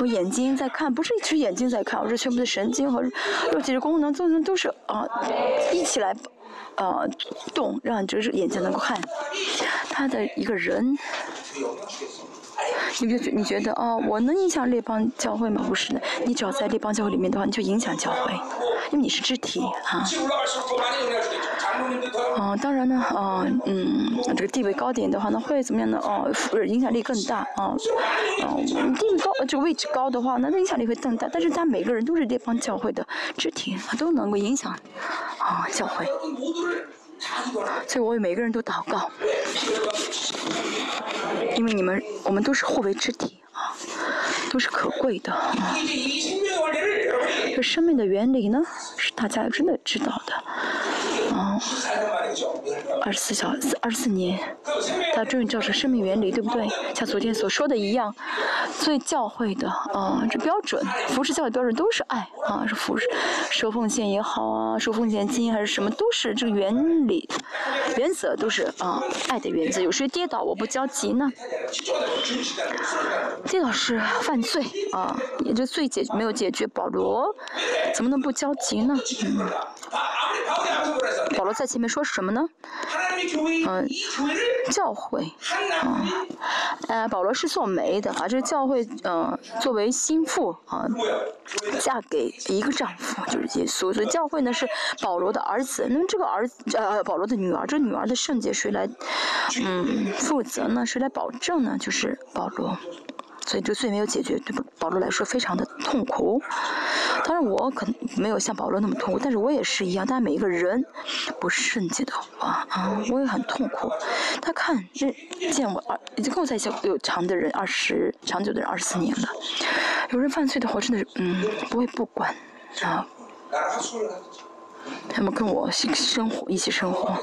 我眼睛在看，不是一只眼睛在看，我是全部的神经和肉体的功能都能都是啊一起来呃动，让你就是眼睛能够看他的一个人。你就觉你觉得哦，我能影响列邦教会吗？不是的，你只要在列邦教会里面的话，你就影响教会，因为你是肢体啊。哦，当然呢，哦，嗯，这个地位高点的话，那会怎么样呢？哦，影响力更大啊。哦，地位高，这个位置高的话，那影响力会更大。但是他每个人都是列邦教会的肢体，他都能够影响啊教会。所以我为每个人都祷告，因为你们，我们都是互为肢体啊，都是可贵的啊。这生命的原理呢，是大家真的知道的。啊，二十四小时，二十四年，他终于照着生命原理，对不对？像昨天所说的一样，所以教会的啊，这标准，服侍教会标准都是爱啊，是服侍，收奉献也好啊，收奉献金还是什么，都是这个原理，原则都是啊，爱的原则。有谁跌倒我不着急呢？跌倒是犯罪啊，你这罪解没有解决，保罗怎么能不焦急呢？保罗在前面说什么呢？嗯，教会，啊，呃，保罗是做媒的啊，这个教会，呃，作为心腹啊，嫁给一个丈夫就是耶稣，所以教会呢是保罗的儿子。那么这个儿子，呃，保罗的女儿，这女儿的圣洁谁来，嗯，负责呢？谁来保证呢？就是保罗。所以这罪没有解决，对保罗来说非常的痛苦。当然我可能没有像保罗那么痛苦，但是我也是一样。但每一个人不圣洁的话啊，我也很痛苦。他看这见我二已经跟我在一起有长的人二十长久的人二十四年了，有人犯罪的话真的是嗯不会不管啊。他们跟我生生活，一起生活，啊，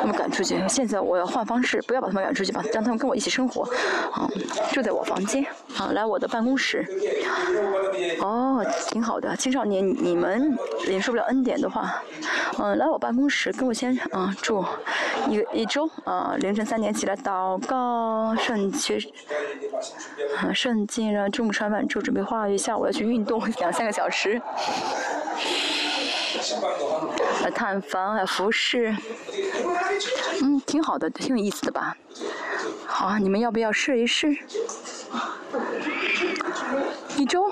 他们赶出去。现在我要换方式，不要把他们赶出去，把让他们跟我一起生活，啊，住在我房间。啊，来我的办公室。哦，挺好的，青少年，你们忍受不了恩典的话，嗯，来我办公室跟我先啊住一个一周啊，凌晨三点起来祷告圣学，啊圣经，然后中午吃完饭之后准备话语，下午要去运动两三个小时。呃探访，服饰，嗯，挺好的，挺有意思的吧？好，你们要不要试一试？一周。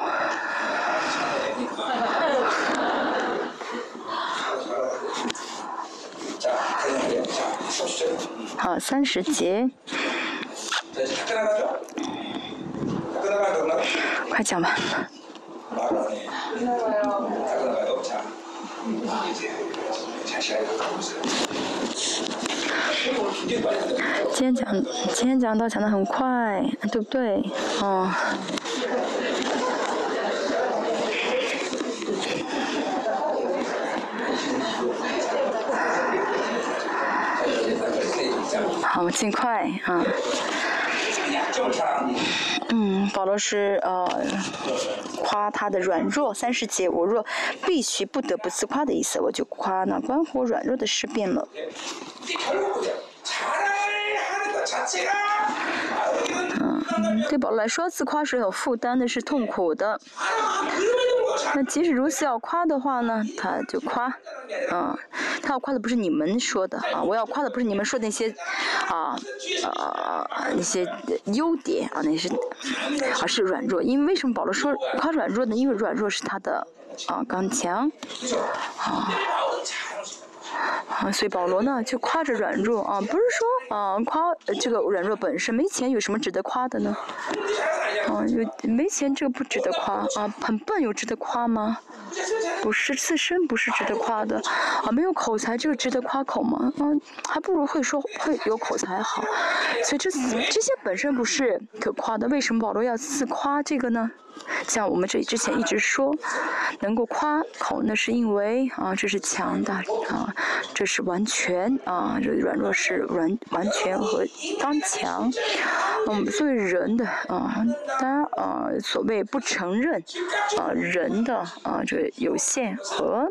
好，三十节。快讲吧。今天讲，今天讲到讲的很快，对不对？哦。好，尽快啊。保罗是呃夸他的软弱，三十节我若必须不得不自夸的意思，我就夸那关乎软弱的事变了。嗯，对保罗来说，自夸是有负担的，是痛苦的。那即使如此要夸的话呢，他就夸，嗯，他要夸的不是你们说的啊，我要夸的不是你们说的那些，啊，啊那些优点啊那些，而是软弱。因为为什么保罗说夸软弱呢？因为软弱是他的啊刚强，啊。啊，所以保罗呢就夸着软弱啊，不是说啊夸这个软弱本身没钱有什么值得夸的呢？啊，有没钱这个不值得夸啊，很笨有值得夸吗？不是自身不是值得夸的啊，没有口才这个值得夸口吗？啊，还不如会说会有口才好，所以这这些本身不是可夸的，为什么保罗要自夸这个呢？像我们这之前一直说，能够夸口，那是因为啊，这是强的啊，这是完全啊，这软弱是完完全和刚强。嗯，作为人的啊，当然啊，所谓不承认啊人的啊这有些限和。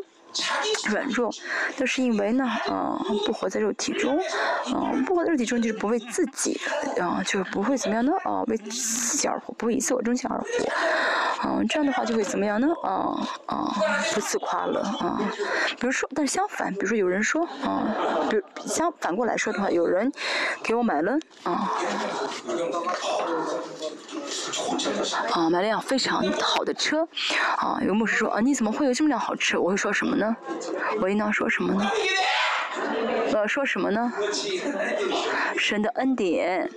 软弱，都是因为呢，嗯，不活在肉体中，嗯，不活在肉体中就是不为自己，嗯，就是不会怎么样呢？啊，为自己而活，不会以自我中心而活，嗯，这样的话就会怎么样呢？啊啊，不自夸了，啊，比如说，但是相反，比如说有人说，啊，比如相反过来说的话，有人给我买了，啊，啊，买了辆非常好的车，啊，有牧师说，啊，你怎么会有这么辆好车？我会说什么？呢？我应当说什么呢？我要说什么呢？神的恩典。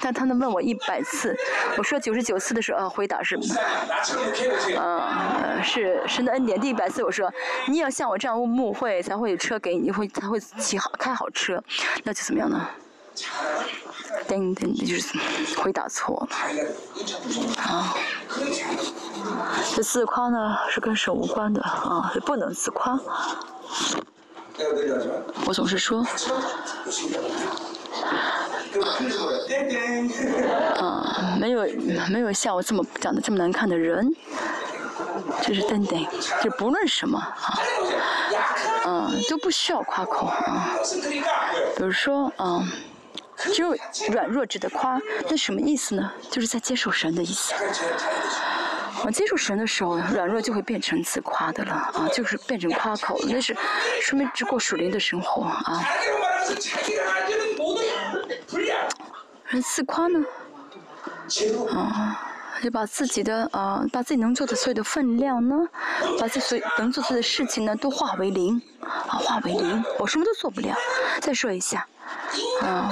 但他能问我一百次，我说九十九次的时候，回答是，嗯，是神的恩典。第一百次我说，你要像我这样牧会，才会有车给你，会才会骑好开好车，那就怎么样呢？噔噔，就是回答错了。啊，这自夸呢是跟神无关的啊，不能自夸。我总是说，啊，没有没有像我这么长得这么难看的人，就是噔噔，就不论什么啊，嗯，都不需要夸口啊。比如说，嗯。只有软弱值得夸，那什么意思呢？就是在接受神的意思。啊，接受神的时候，软弱就会变成自夸的了啊，就是变成夸口，那是说明只过属灵的生活啊。而自夸呢？啊，就把自己的啊，把自己能做的所有的分量呢，把自己所能做的事情呢，都化为零啊，化为零，我什么都做不了。再说一下，啊。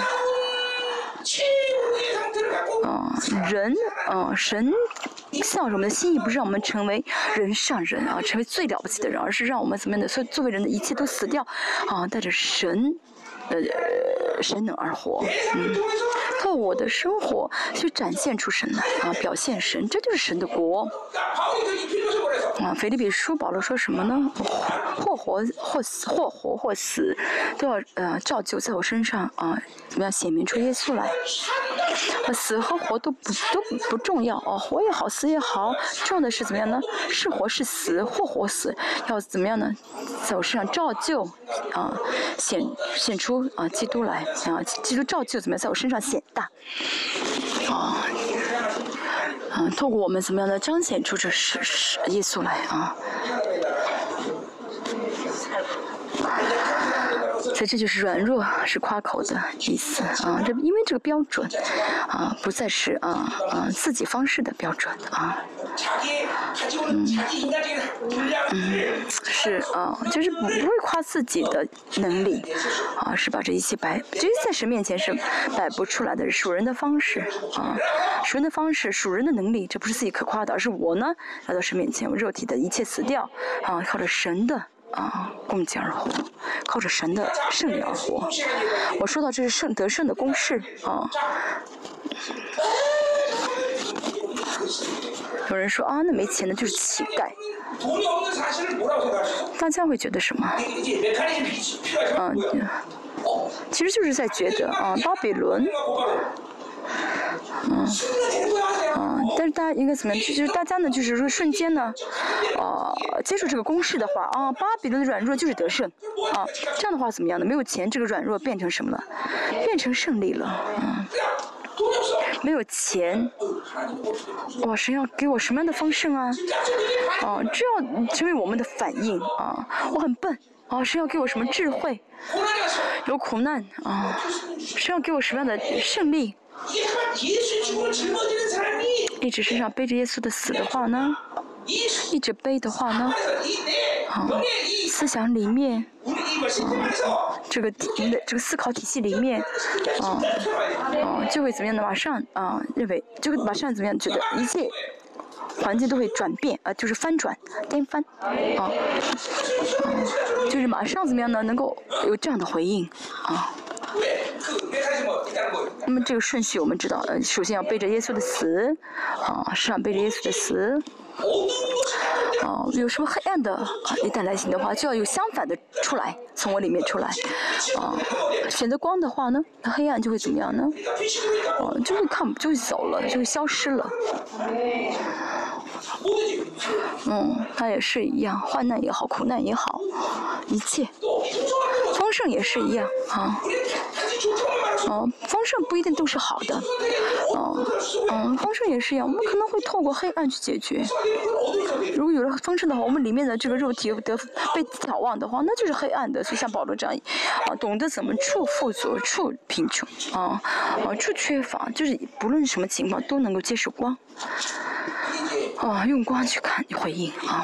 嗯，人，嗯，神向着我们的心意不是让我们成为人上人啊，成为最了不起的人，而是让我们怎么样的，所以作为人的一切都死掉，啊，带着神，呃，神能而活，嗯，靠我的生活去展现出神来，啊，表现神，这就是神的国。啊，腓立比书保罗说什么呢？或活或死，或活或死，都要呃照旧在我身上啊，怎么样显明出耶稣来？死和活都不都不重要哦，活也好，死也好，重要的是怎么样呢？是活是死，或活死，要怎么样呢？在我身上照旧啊，显显出啊，基督来啊，基督照旧怎么样，在我身上显大啊，嗯，透过我们怎么样的彰显出这是是耶稣来啊。所以这就是软弱是夸口的意思啊！这因为这个标准啊，不再是啊啊自己方式的标准啊。嗯嗯，是啊，就是不会夸自己的能力啊，是把这一切摆，其实在神面前是摆不出来的，属人的方式啊，属人的方式，属人的能力，这不是自己可夸的，而是我呢来到神面前，我肉体的一切死掉啊，靠着神的。啊，共济而活，靠着神的圣灵而活。我说到这是圣得胜的公式啊。有人说啊，那没钱的就是乞丐。大家会觉得什么？嗯，其实就是在觉得啊，巴比伦。嗯，嗯，但是大家应该怎么样？就是大家呢，就是说瞬间呢，呃，接受这个公式的话，啊，巴比伦的软弱就是得胜，啊，这样的话怎么样呢？没有钱，这个软弱变成什么了？变成胜利了，嗯，没有钱，哇，神要给我什么样的丰盛啊？哦，这要成为我们的反应啊！我很笨，啊，神要给我什么智慧？有苦难啊，神要给我什么样的胜利？一直身上背着耶稣的死的话呢？一直背的话呢？啊，思想里面，啊，这个体的这个思考体系里面，啊，啊，就会怎么样呢？马上啊，认为就会马上怎么样？觉得一切环境都会转变啊，就是翻转、颠翻，啊，就是马上怎么样呢？能够有这样的回应，啊。那么这个顺序我们知道，呃，首先要背着耶稣的死，啊，身上背着耶稣的死。啊，有什么黑暗的啊？一旦来袭的话，就要有相反的出来，从我里面出来。啊，选择光的话呢，那黑暗就会怎么样呢？哦，就会看，就会走了，就会消失了。嗯，他也是一样，患难也好，苦难也好，一切丰盛也是一样啊。哦，丰盛不一定都是好的。哦，嗯，丰盛也是一样，我们可能会透过黑暗去解决。如果有了丰盛的话，我们里面的这个肉体得被眺望的话，那就是黑暗的。所以像保罗这样，啊，懂得怎么处富足、处贫穷，啊，啊，处缺乏，就是不论什么情况都能够接受光。啊，用光去看你回应啊，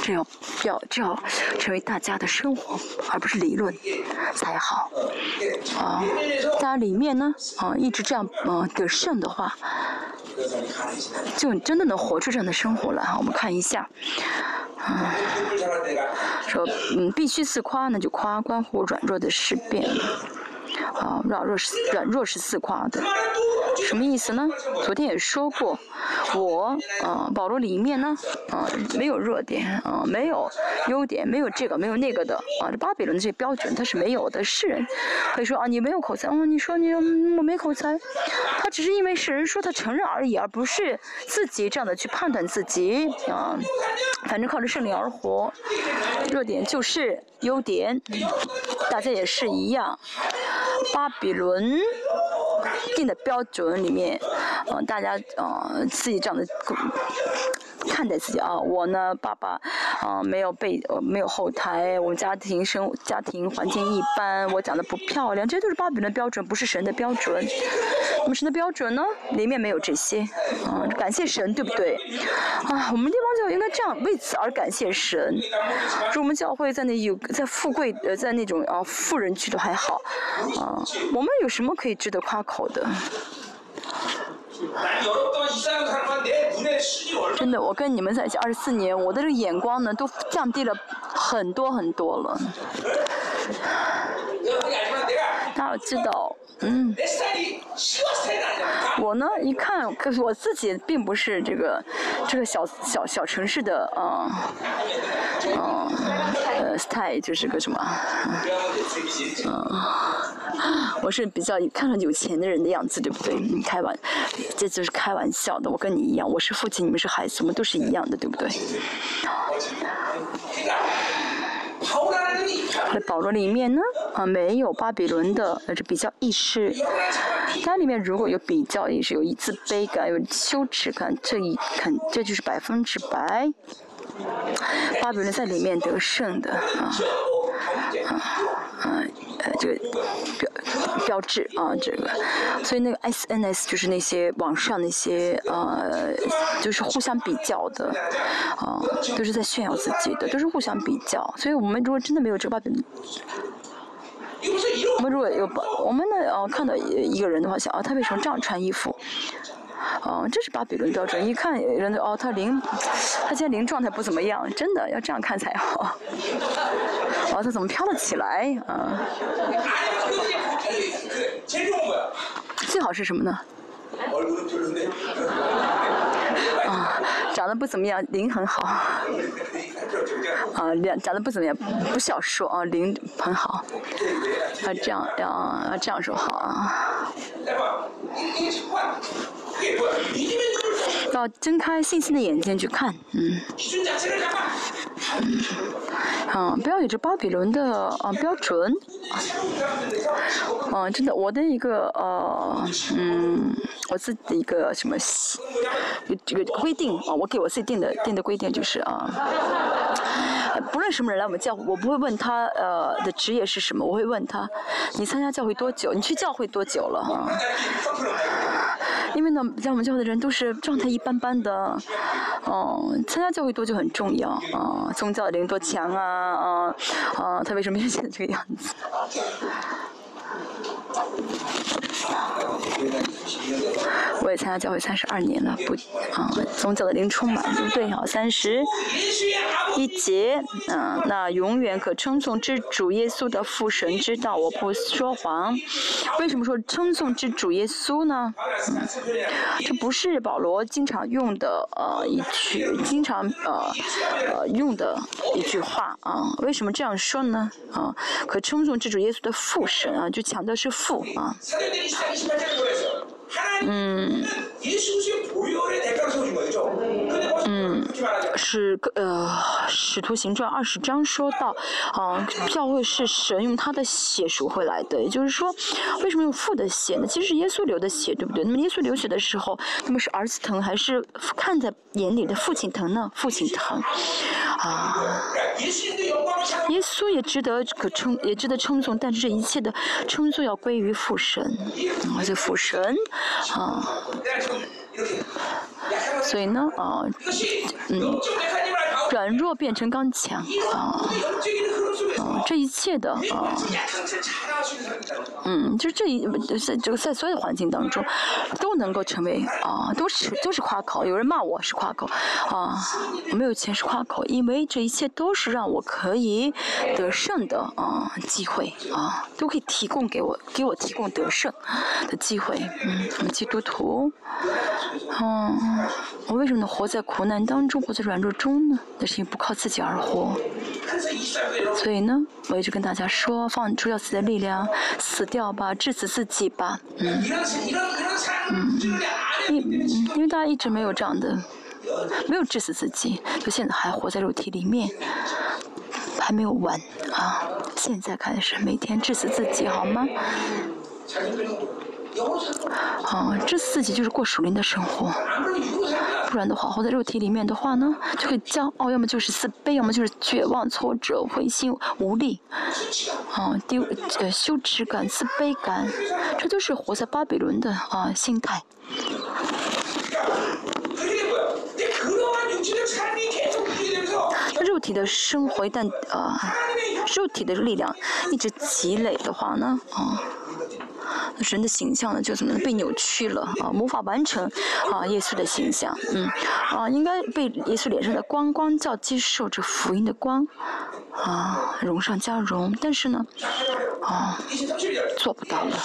这要要这要成为大家的生活，而不是理论才好。啊，大家里面呢，啊，一直这样啊得胜的话，就真的能活出这样的生活来。我们看一下，啊，说嗯，必须自夸，那就夸关乎软弱的事变。啊，软弱是软弱是自夸的，什么意思呢？昨天也说过，我啊，保罗里面呢，啊，没有弱点，啊，没有优点，没有这个，没有那个的，啊，这巴比伦的这些标准他是没有的。世人可以说啊，你没有口才，哦，你说你我没口才，他只是因为世人说他承认而已，而不是自己这样的去判断自己，啊，反正靠着胜利而活，弱点就是优点，大家也是一样。巴比伦定的标准里面，嗯，大家嗯自己这样的看待自己啊，我呢，爸爸啊没有背，没有后台，我们家庭生家庭环境一般，我长得不漂亮，这些都是巴比伦标准，不是神的标准。那么神的标准呢，里面没有这些，啊，感谢神，对不对？啊，我们地方教应该这样为此而感谢神。说我们教会在那有在富贵呃在那种啊富人区都还好，啊，我们有什么可以值得夸口的？真的，我跟你们在一起二十四年，我的这个眼光呢，都降低了很多很多了。大家知道，嗯，我呢一看，可是我自己并不是这个这个小小小城市的啊，嗯，呃，style 就是个什么，嗯。我是比较看上有钱的人的样子，对不对？你开玩，这就是开玩笑的。我跟你一样，我是父亲，你们是孩子，我们都是一样的，对不对？在保罗里面呢，啊，没有巴比伦的那是比较意识。它里面如果有比较也是，有一自卑感，有羞耻感，这一肯这就是百分之百。巴比伦在里面得胜的啊啊这个标标志啊这个，所以那个 SNS 就是那些网上那些呃就是互相比较的啊都是在炫耀自己的，都是互相比较。所以我们如果真的没有这个巴比。我们如果有把，我们呢呃看到一个人的话，想啊他为什么这样穿衣服？哦，这是巴比伦标准。一看人哦，他灵，他今天灵状态不怎么样，真的要这样看才好。哦，他怎么飘了起来？啊，最好是什么呢？啊，长得不怎么样，灵很好。啊，长长得不怎么样，不需要说啊，灵很好。啊，这样要要这样说好啊。要睁开信心的眼睛去看，嗯，嗯，不要有着巴比伦的啊标准，啊，真的，我的一个呃，嗯，我自己的一个什么，这个规定啊，我给我自己定的定的规定就是啊，不论什么人来我们教会，我不会问他呃的职业是什么，我会问他，你参加教会多久？你去教会多久了？啊？因为呢，在我们教会的人都是状态一般般的，嗯，参加教会多就很重要啊，宗教灵多强啊，啊，啊，他为什么现在 这个样子？我也参加教会三十二年了，不，啊，宗教的灵充满，对不对？好，三十一节，啊，那永远可称颂之主耶稣的父神知道我不说谎。为什么说称颂之主耶稣呢？嗯，这不是保罗经常用的呃一句，经常呃呃用的一句话啊。为什么这样说呢？啊，可称颂之主耶稣的父神啊，就强调是父啊。 시작이 심판자를 보내서 하나님은 음. 예수 그리스도의 보혈의 대가로 세우신 거죠. 네. 근데 是呃，《使徒行传》二十章说到，啊，教会是神用他的血赎回来的。也就是说，为什么用父的血呢？其实是耶稣流的血，对不对？那么耶稣流血的时候，那么是儿子疼还是看在眼里的父亲疼呢？父亲疼，啊，耶稣也值得可称，也值得称颂，但是这一切的称颂要归于父神，啊，就父神，啊。所以呢，啊，嗯，软弱变成刚强，啊，啊，这一切的，啊，嗯，就这一在这个在所有的环境当中，都能够成为啊，都是都是夸口。有人骂我是夸口，啊，我没有钱是夸口，因为这一切都是让我可以得胜的啊机会啊，都可以提供给我，给我提供得胜的机会。嗯，我们基督徒。嗯，我为什么能活在苦难当中，活在软弱中呢？那是因为不靠自己而活。所以呢，我一直跟大家说，放出要自己的力量，死掉吧，致死自己吧。嗯，嗯，因因为大家一直没有这样的，没有致死自己，就现在还活在肉体里面，还没有完啊！现在开始每天致死自己，好吗？啊，致死自己就是过属灵的生活，不然的话，活在肉体里面的话呢，就会骄傲，要么就是自卑，要么就是绝望、挫折、灰心、无力，啊，丢呃羞耻感、自卑感，这都是活在巴比伦的啊心态。肉体的生活一旦啊，肉体的力量一直积累的话呢，啊。神的形象呢，就怎么被扭曲了啊？无法完成啊，耶稣的形象，嗯，啊，应该被耶稣脸上的光光照，接受着福音的光，啊，荣上加荣。但是呢，啊，做不到了。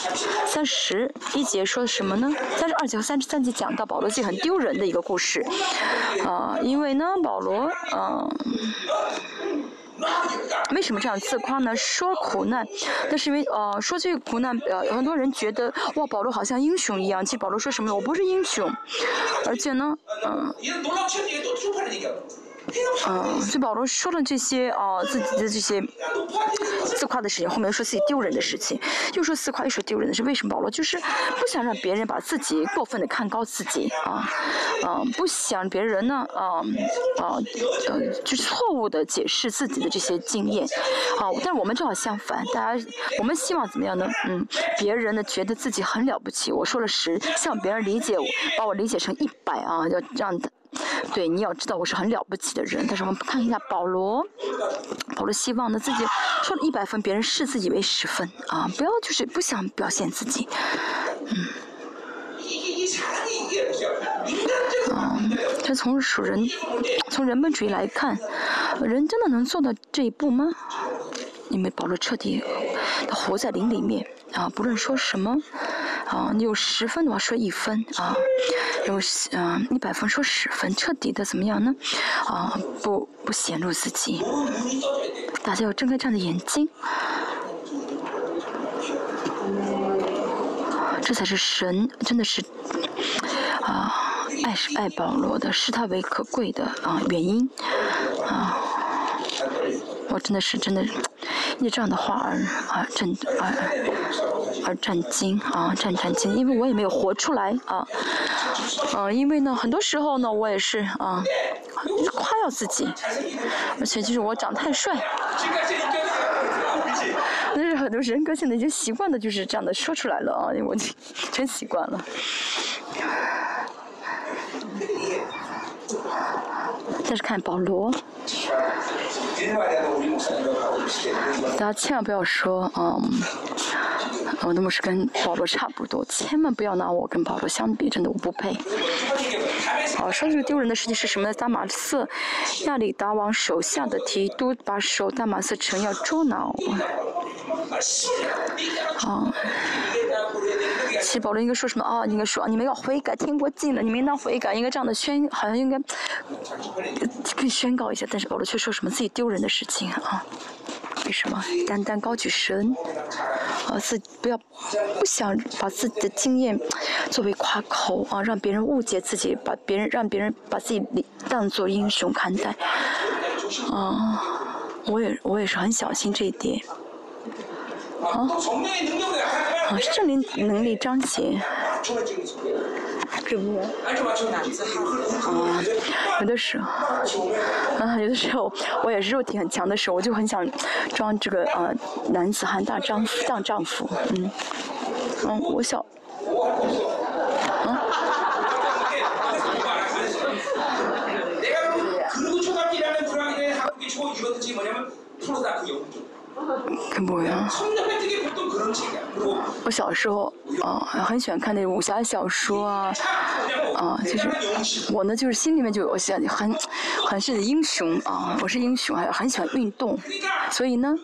三十一节说什么呢？三十二节和三十三节讲到保罗记很丢人的一个故事，啊，因为呢，保罗，嗯。为什么这样自夸呢？说苦难，那是因为呃，说这个苦难，呃，很多人觉得哇，保罗好像英雄一样。其实保罗说什么呢？我不是英雄，而且呢，嗯。嗯，所以保罗说了这些啊，自己的这些自夸的事情，后面说自己丢人的事情，又说自夸，又说丢人的事，为什么保罗就是不想让别人把自己过分的看高自己啊？嗯，不想别人呢，啊啊呃，就错误的解释自己的这些经验，啊，但我们正好相反，大家我们希望怎么样呢？嗯，别人呢觉得自己很了不起，我说了十，希望别人理解我，把我理解成一百啊，要让他。对，你要知道我是很了不起的人。但是我们看一下保罗，保罗希望呢自己说了一百分，别人视自己为十分啊，不要就是不想表现自己，嗯。嗯，这从属人，从人本主义来看，人真的能做到这一步吗？因为保罗彻底他活在灵里面啊，不论说什么。啊，你有十分的话说一分啊，有嗯一百分说十分，彻底的怎么样呢？啊，不不显露自己，大家要睁开这样的眼睛，这才是神真的是啊爱是爱保罗的，视他为可贵的啊原因啊，我真的是真的。因为这样的话而而震而而震惊啊，战战惊，因为我也没有活出来啊，嗯，因为呢，很多时候呢，我也是啊，夸耀自己，而且就是我长太帅，那是很多人格性的已经习惯的，就是这样的说出来了啊，我 真习惯了。再是看保罗。大家千万不要说，嗯，我的牧师跟保罗差不多，千万不要拿我跟保罗相比，真的我不配。好，说这个丢人的事情是什么呢？大马色亚里达王手下的提督把手大马色城要捉拿我。啊，其实保罗应该说什么啊？应该说你们要悔改，天国近了，你们应当悔改，应该这样的宣，好像应该可以宣告一下。但是保罗却说什么自己丢人的事情啊？为什么？单单高举神，啊，自不要不想把自己的经验作为夸口啊，让别人误解自己，把别人让别人把自己当做英雄看待。啊，我也我也是很小心这一点。啊，啊，圣灵能力彰显。这不，啊，有的时候，啊，有的时候我也是肉体很强的时候，我就很想装这个呃男子汉大丈夫大丈夫，嗯，嗯，我小，啊。看不呀？我小时候啊，很喜欢看那种武侠小说啊，啊，就是我呢，就是心里面就有想很很是英雄啊，我是英雄，还很喜欢运动，所以呢，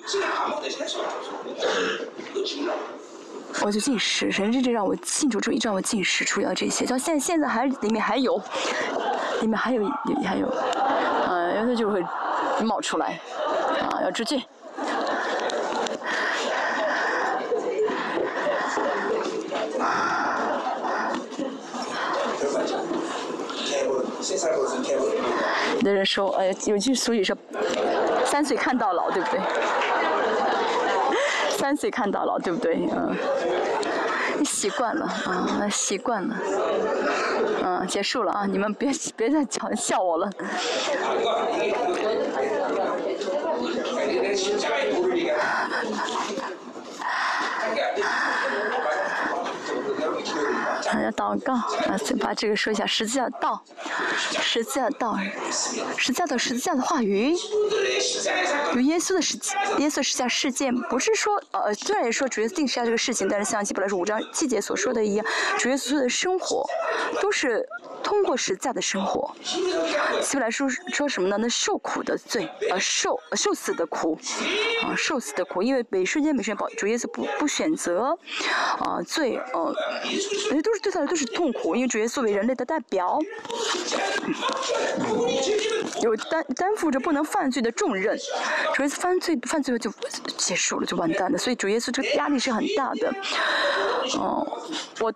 我就进食，神真正让我庆祝主义，让我进食，除了这些，到现现在还里面还有，里面还有还有，嗯，然后就会冒出来，啊，要出去。的人说，哎，有句俗语说，三岁看到老，对不对？三岁看到老，对不对？嗯，你习惯了，啊，习惯了，嗯，结束了啊，你们别别再嘲笑我了。要祷告啊！先把这个说一下，十字架道，十字架道，十字架的十字架的话语，有耶稣的十字耶稣十字架事件，不是说呃，虽然说主耶稣定十字架这个事情，但是像基本来说五章七节所说的一样，主耶稣的生活都是通过实在的生活。希伯来书说什么呢？那受苦的罪，呃，受受死的苦，啊，受死的苦，因为每瞬间每瞬间主耶稣不不选择，啊，罪，呃，那都是对他来都是痛苦，因为主耶稣为人类的代表，有担担负着不能犯罪的重任，主耶稣犯罪犯罪了就结束了，就完蛋了，所以主耶稣这个压力是很大的，哦，我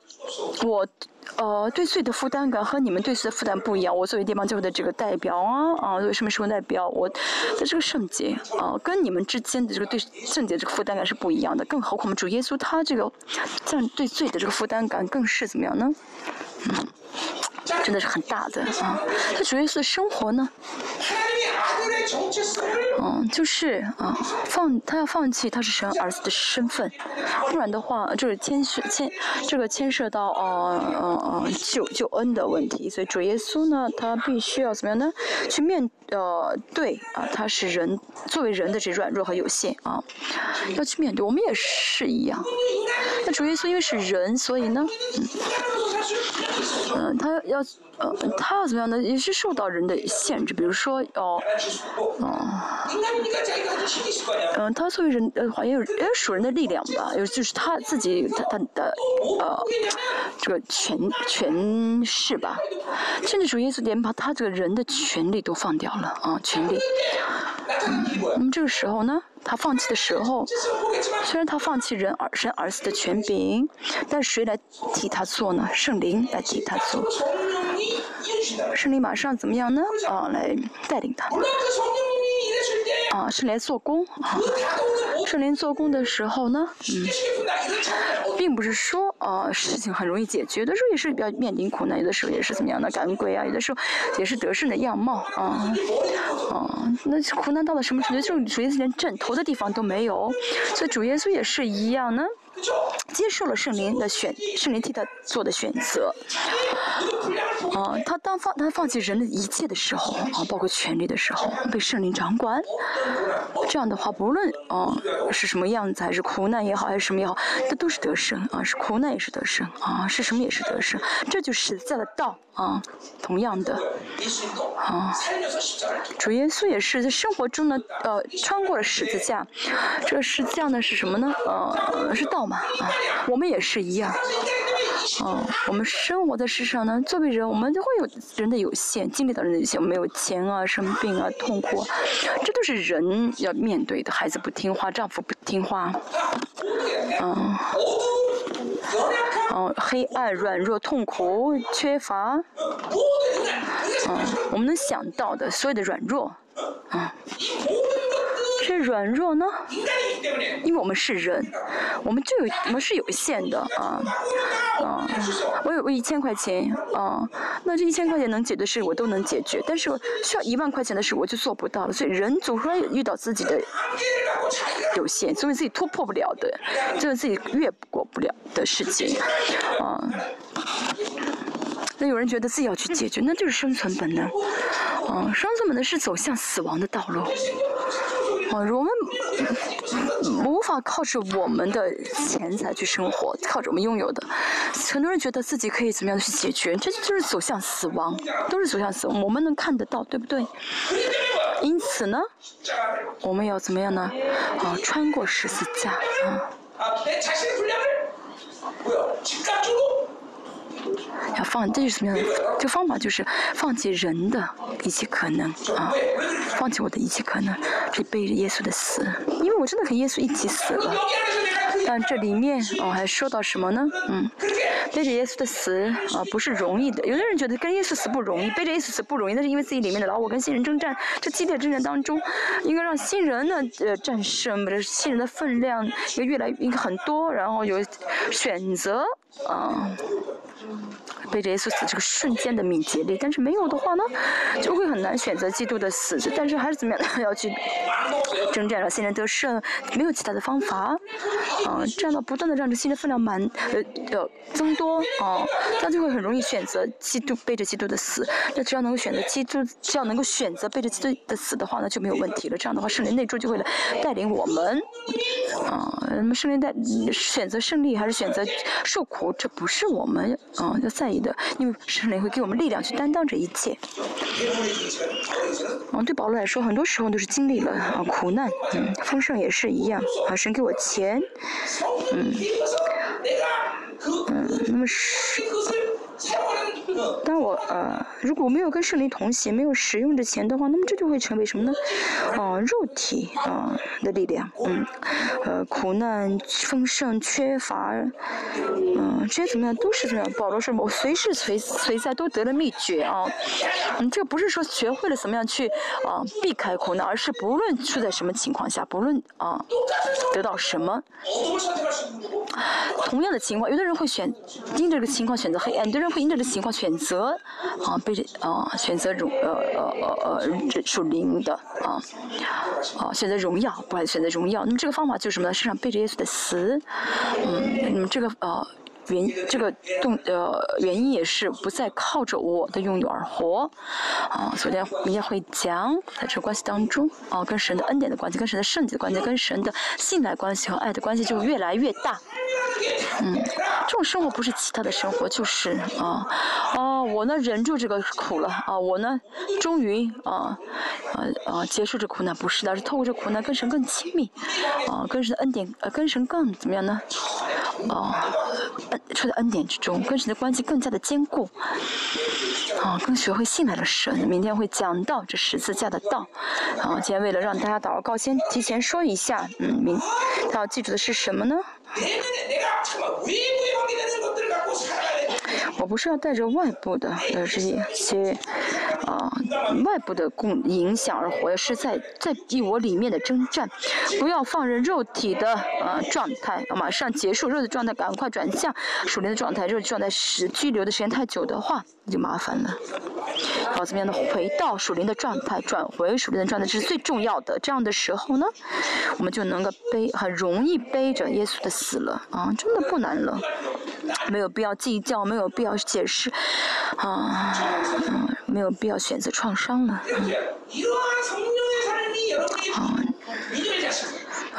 我。呃，对罪的负担感和你们对罪的负担不一样。我作为地方教会的这个代表啊，啊，作为什么时候代表？我在这个圣洁啊，跟你们之间的这个对圣洁这个负担感是不一样的。更何况我们主耶稣他这个这样对罪的这个负担感更是怎么样呢？嗯，真的是很大的啊。他主耶稣的生活呢？嗯，就是啊，放他要放弃他是神儿子的身份，不然的话，就是牵涉牵这个牵涉到呃呃呃救救恩的问题，所以主耶稣呢，他必须要怎么样呢？去面呃对啊，他是人作为人的这软弱和有限啊，要去面对，我们也是一样。那主耶稣因为是人，所以呢，嗯，他要呃他要怎么样呢？也是受到人的限制，比如说哦。哦，嗯，他作为人，呃，好像有也有属人的力量吧，有就是他自己他他的呃这个权权势吧，甚至主耶稣连把他这个人的权利都放掉了啊，权利。那么这个时候呢，他放弃的时候，虽然他放弃人儿神儿子的权柄，但谁来替他做呢？圣灵来替他做。圣灵马上怎么样呢？啊，来带领他。啊，圣灵做工啊，圣灵做工的时候呢，嗯，并不是说啊事情很容易解决，有的时候也是要面临苦难，有的时候也是怎么样的赶鬼啊，有的时候也是得胜的样貌啊，啊，那苦难到了什么程度？就是主耶稣连枕头的地方都没有，所以主耶稣也是一样呢。接受了圣灵的选，圣灵替他做的选择。啊，他当放他放弃人的一切的时候，啊，包括权利的时候，被圣灵掌管。这样的话，不论啊是什么样子，还是苦难也好，还是什么也好，这都是得胜啊，是苦难也是得胜啊，是什么也是得胜。这就是在的道啊，同样的啊，主耶稣也是在生活中呢，呃，穿过了十字架。这个十字架呢是什么呢？呃，是道。嘛啊，我们也是一样，嗯，我们生活在世上呢，作为人，我们都会有人的有限，经历到人的有限，没有钱啊，生病啊，痛苦，这都是人要面对的。孩子不听话，丈夫不听话，嗯，嗯，黑暗、软弱、痛苦、缺乏，嗯，我们能想到的所有的软弱，啊。这软弱呢？因为我们是人，我们就有我们是有限的啊啊！我有我一千块钱啊，那这一千块钱能解的事我都能解决，但是需要一万块钱的事我就做不到了。所以人总会遇到自己的有限，总有自己突破不了的，总有自己越过不了的事情啊。那有人觉得自己要去解决，那就是生存本能啊！生存本能是走向死亡的道路。我们无法靠着我们的钱财去生活，靠着我们拥有的。很多人觉得自己可以怎么样去解决，这就是走向死亡，都是走向死亡。我们能看得到，对不对？因此呢，我们要怎么样呢？啊，穿过十字架啊。要放，这是什么样的？这方法就是放弃人的一切可能啊，放弃我的一切可能，去背着耶稣的死，因为我真的和耶稣一起死了。但这里面哦，还说到什么呢？嗯，背着耶稣的死啊，不是容易的。有的人觉得跟耶稣死不容易，背着耶稣死不容易，那是因为自己里面的老我跟新人征战，这激烈征战当中，应该让新人呢呃战胜，把这新人的分量应该越来应该很多，然后有选择啊。背着耶稣死这个瞬间的敏捷力，但是没有的话呢，就会很难选择基督的死。但是还是怎么样 要去征战，让新人得胜，没有其他的方法。嗯，这样的不断的让这新的分量满呃呃增多啊，这样就会很容易选择基督背着基督的死。那只要能够选择基督，只要能够选择背着基督的死的话呢，就没有问题了。这样的话，圣灵内住就会来带领我们啊，那么胜利在选择胜利还是选择受苦，这不是我们啊要在意的，因为圣灵会给我们力量去担当这一切。嗯，对保罗来说，很多时候都是经历了啊苦难，嗯，丰盛也是一样，啊，神给我钱，嗯，嗯，那么是。当我呃，如果没有跟圣灵同行，没有使用的钱的话，那么这就会成为什么呢？哦，肉体啊的力量，嗯，呃，苦难、丰盛、缺乏，嗯，这些怎么样都是这样。保罗说，我随时随随在都得了秘诀啊，嗯，这不是说学会了怎么样去啊避开苦难，而是不论处在什么情况下，不论啊得到什么，同样的情况，有的人会选因这个情况选择黑暗，有的人会因这种情况选。择啊，被啊选择荣呃呃呃呃属灵的啊啊选择荣耀，不还选择荣耀。那么这个方法就是什么呢？身上背着耶稣的死，嗯，那么这个呃原这个动呃原因也是不再靠着我的拥有而活啊。昨天明天会讲在这个关系当中啊，跟神的恩典的关系，跟神的圣洁的关系，跟神的信赖关系和爱的关系就越来越大。嗯，这种生活不是其他的生活，就是啊，啊，我呢忍住这个苦了啊，我呢终于啊，啊啊结束这苦难，不是的，是透过这苦难跟神更亲密，啊，跟神的恩典，呃，跟神更怎么样呢？啊，处在恩典之中，跟神的关系更加的坚固，啊，更学会信赖了神。明天会讲到这十字架的道，啊，今天为了让大家祷告，先提前说一下，嗯，明，他要记住的是什么呢？我不是要带着外部的呃这些啊外部的共影响而活，是在在以我里面的征战，不要放任肉体的呃状态，马上结束肉体状态，赶快转向属灵的状态。肉体状态时拘留的时间太久的话，就麻烦了。要怎么样的回到属灵的状态，转回属灵的状态，这是最重要的。这样的时候呢，我们就能够背很容易背着耶稣的死了啊，真的不难了。没有必要计较，没有必要解释，啊，嗯，没有必要选择创伤了，啊，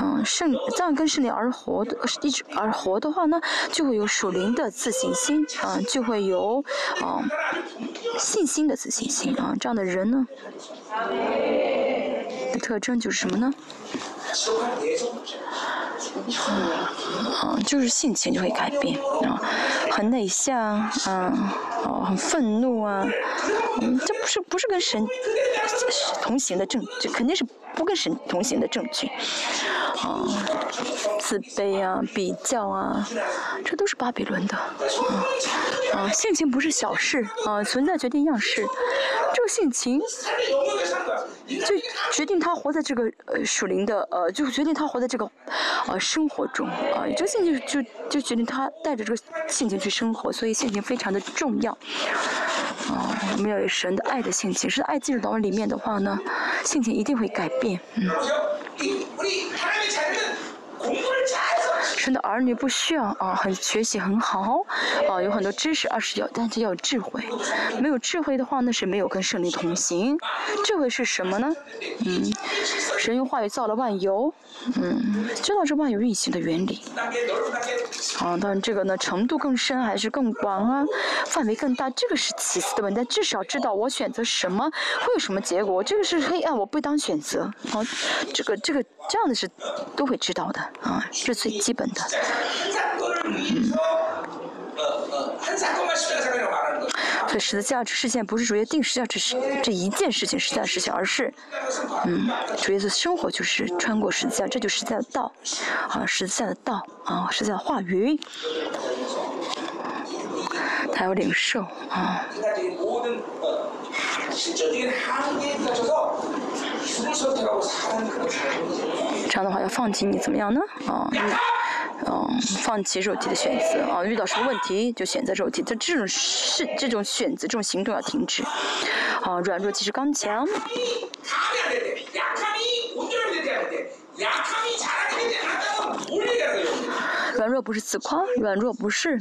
嗯，圣这样跟圣灵而活的，一直而活的话呢，就会有属灵的自信心，啊，就会有啊信心的自信心，啊，这样的人呢，的特征就是什么呢？嗯，就是性情就会改变啊，很内向，嗯，哦，很愤怒啊，嗯，这不是不是跟神同行的证据，肯定是不跟神同行的证据，啊，自卑啊，比较啊，这都是巴比伦的，啊，啊，性情不是小事啊，存在决定样式，这个性情就决定他活在这个呃属灵的呃，就决定他活在这个呃生活中啊，这个性情就就决定他带着这个性情去生活，所以性情非常的重要啊。我们要有神的爱的性情，是爱进入到我里面的话呢，性情一定会改变，嗯。神的儿女不需要啊，很学习很好，啊，有很多知识，而是要，但是要有智慧。没有智慧的话，那是没有跟圣灵同行。智慧是什么呢？嗯，神用话语造了万有，嗯，知道这万有运行的原理。啊，当然这个呢，程度更深还是更广啊，范围更大，这个是其次的问题。但至少知道我选择什么会有什么结果，这个是黑暗，我不当选择。啊，这个这个这样的是都会知道的啊，这是最基本。的，所以十字架事件不是主要定十字架这是这一件事情，十字架事情，而是，嗯，主要是生活就是穿过十字架，这就是十字架的道，啊，十字架的道，啊，十字架的话语，他有领受，啊。这样的话要放弃你怎么样呢？啊。嗯，放弃肉体的选择啊！遇到什么问题就选择肉体，这这种是这种选择，这种行动要停止。啊，软弱即是刚强。软弱不是自夸，软弱不是。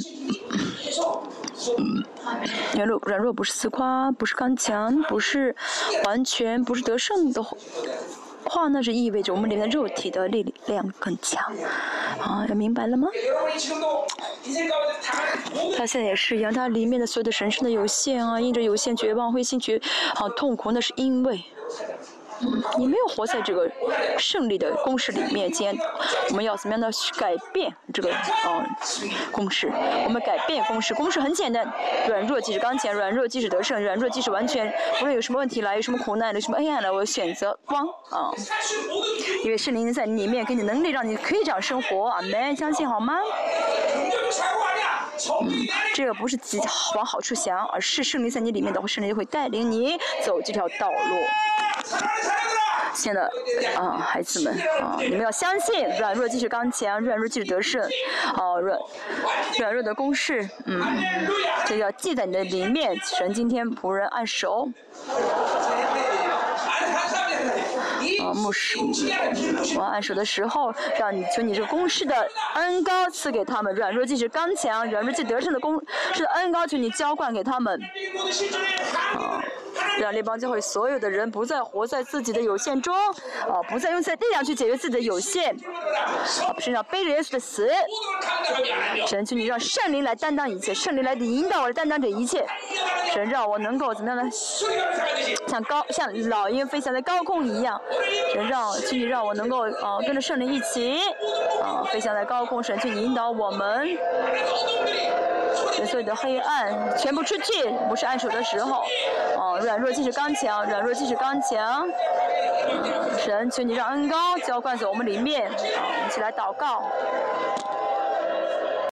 软弱软弱不是自夸，不是刚强，不是完全不是得胜的。话那是意味着我们里面的肉体的力量更强，啊，要明白了吗？他现在也是一样，他里面的所有的神圣的有限啊，因着有限绝望、灰心绝啊痛苦，那是因为。你没有活在这个胜利的公式里面，今天我们要怎么样的去改变这个啊公式？我们改变公式，公式很简单，软弱即是刚强，软弱即是得胜，软弱即是完全。无论有什么问题来，有什么苦难，有什么黑暗来，我选择光啊！因为圣灵在里面给你能力，让你可以这样生活啊！们相信好吗？嗯，这个不是自己往好处想，而是圣灵在你里面的话，圣灵就会带领你走这条道路。亲爱的啊，孩子们啊，你们要相信，软弱即是刚强，软弱即是得胜。啊，软软弱的公式，嗯，这要记在你的里面。神今天仆人按手。啊，牧师，我按手的时候，让你求你这公式的恩高赐给他们，软弱即是刚强，软弱即得胜的公是恩高，求你浇灌给他们。啊。让列邦教会所有的人不再活在自己的有限中，啊，不再用在力量去解决自己的有限，啊，身上背着耶稣的死，神求你让圣灵来担当一切，圣灵来引导我担当这一切，神让我能够怎么样呢？像高像老鹰飞翔在高空一样，神让请你让我能够啊跟着圣灵一起啊飞翔在高空，神去引导我们。所有的黑暗全部出去，不是按手的时候。哦，软弱即是刚强，软弱即是刚强。神，请你让恩高浇灌在我们里面。啊，我们一起来祷告。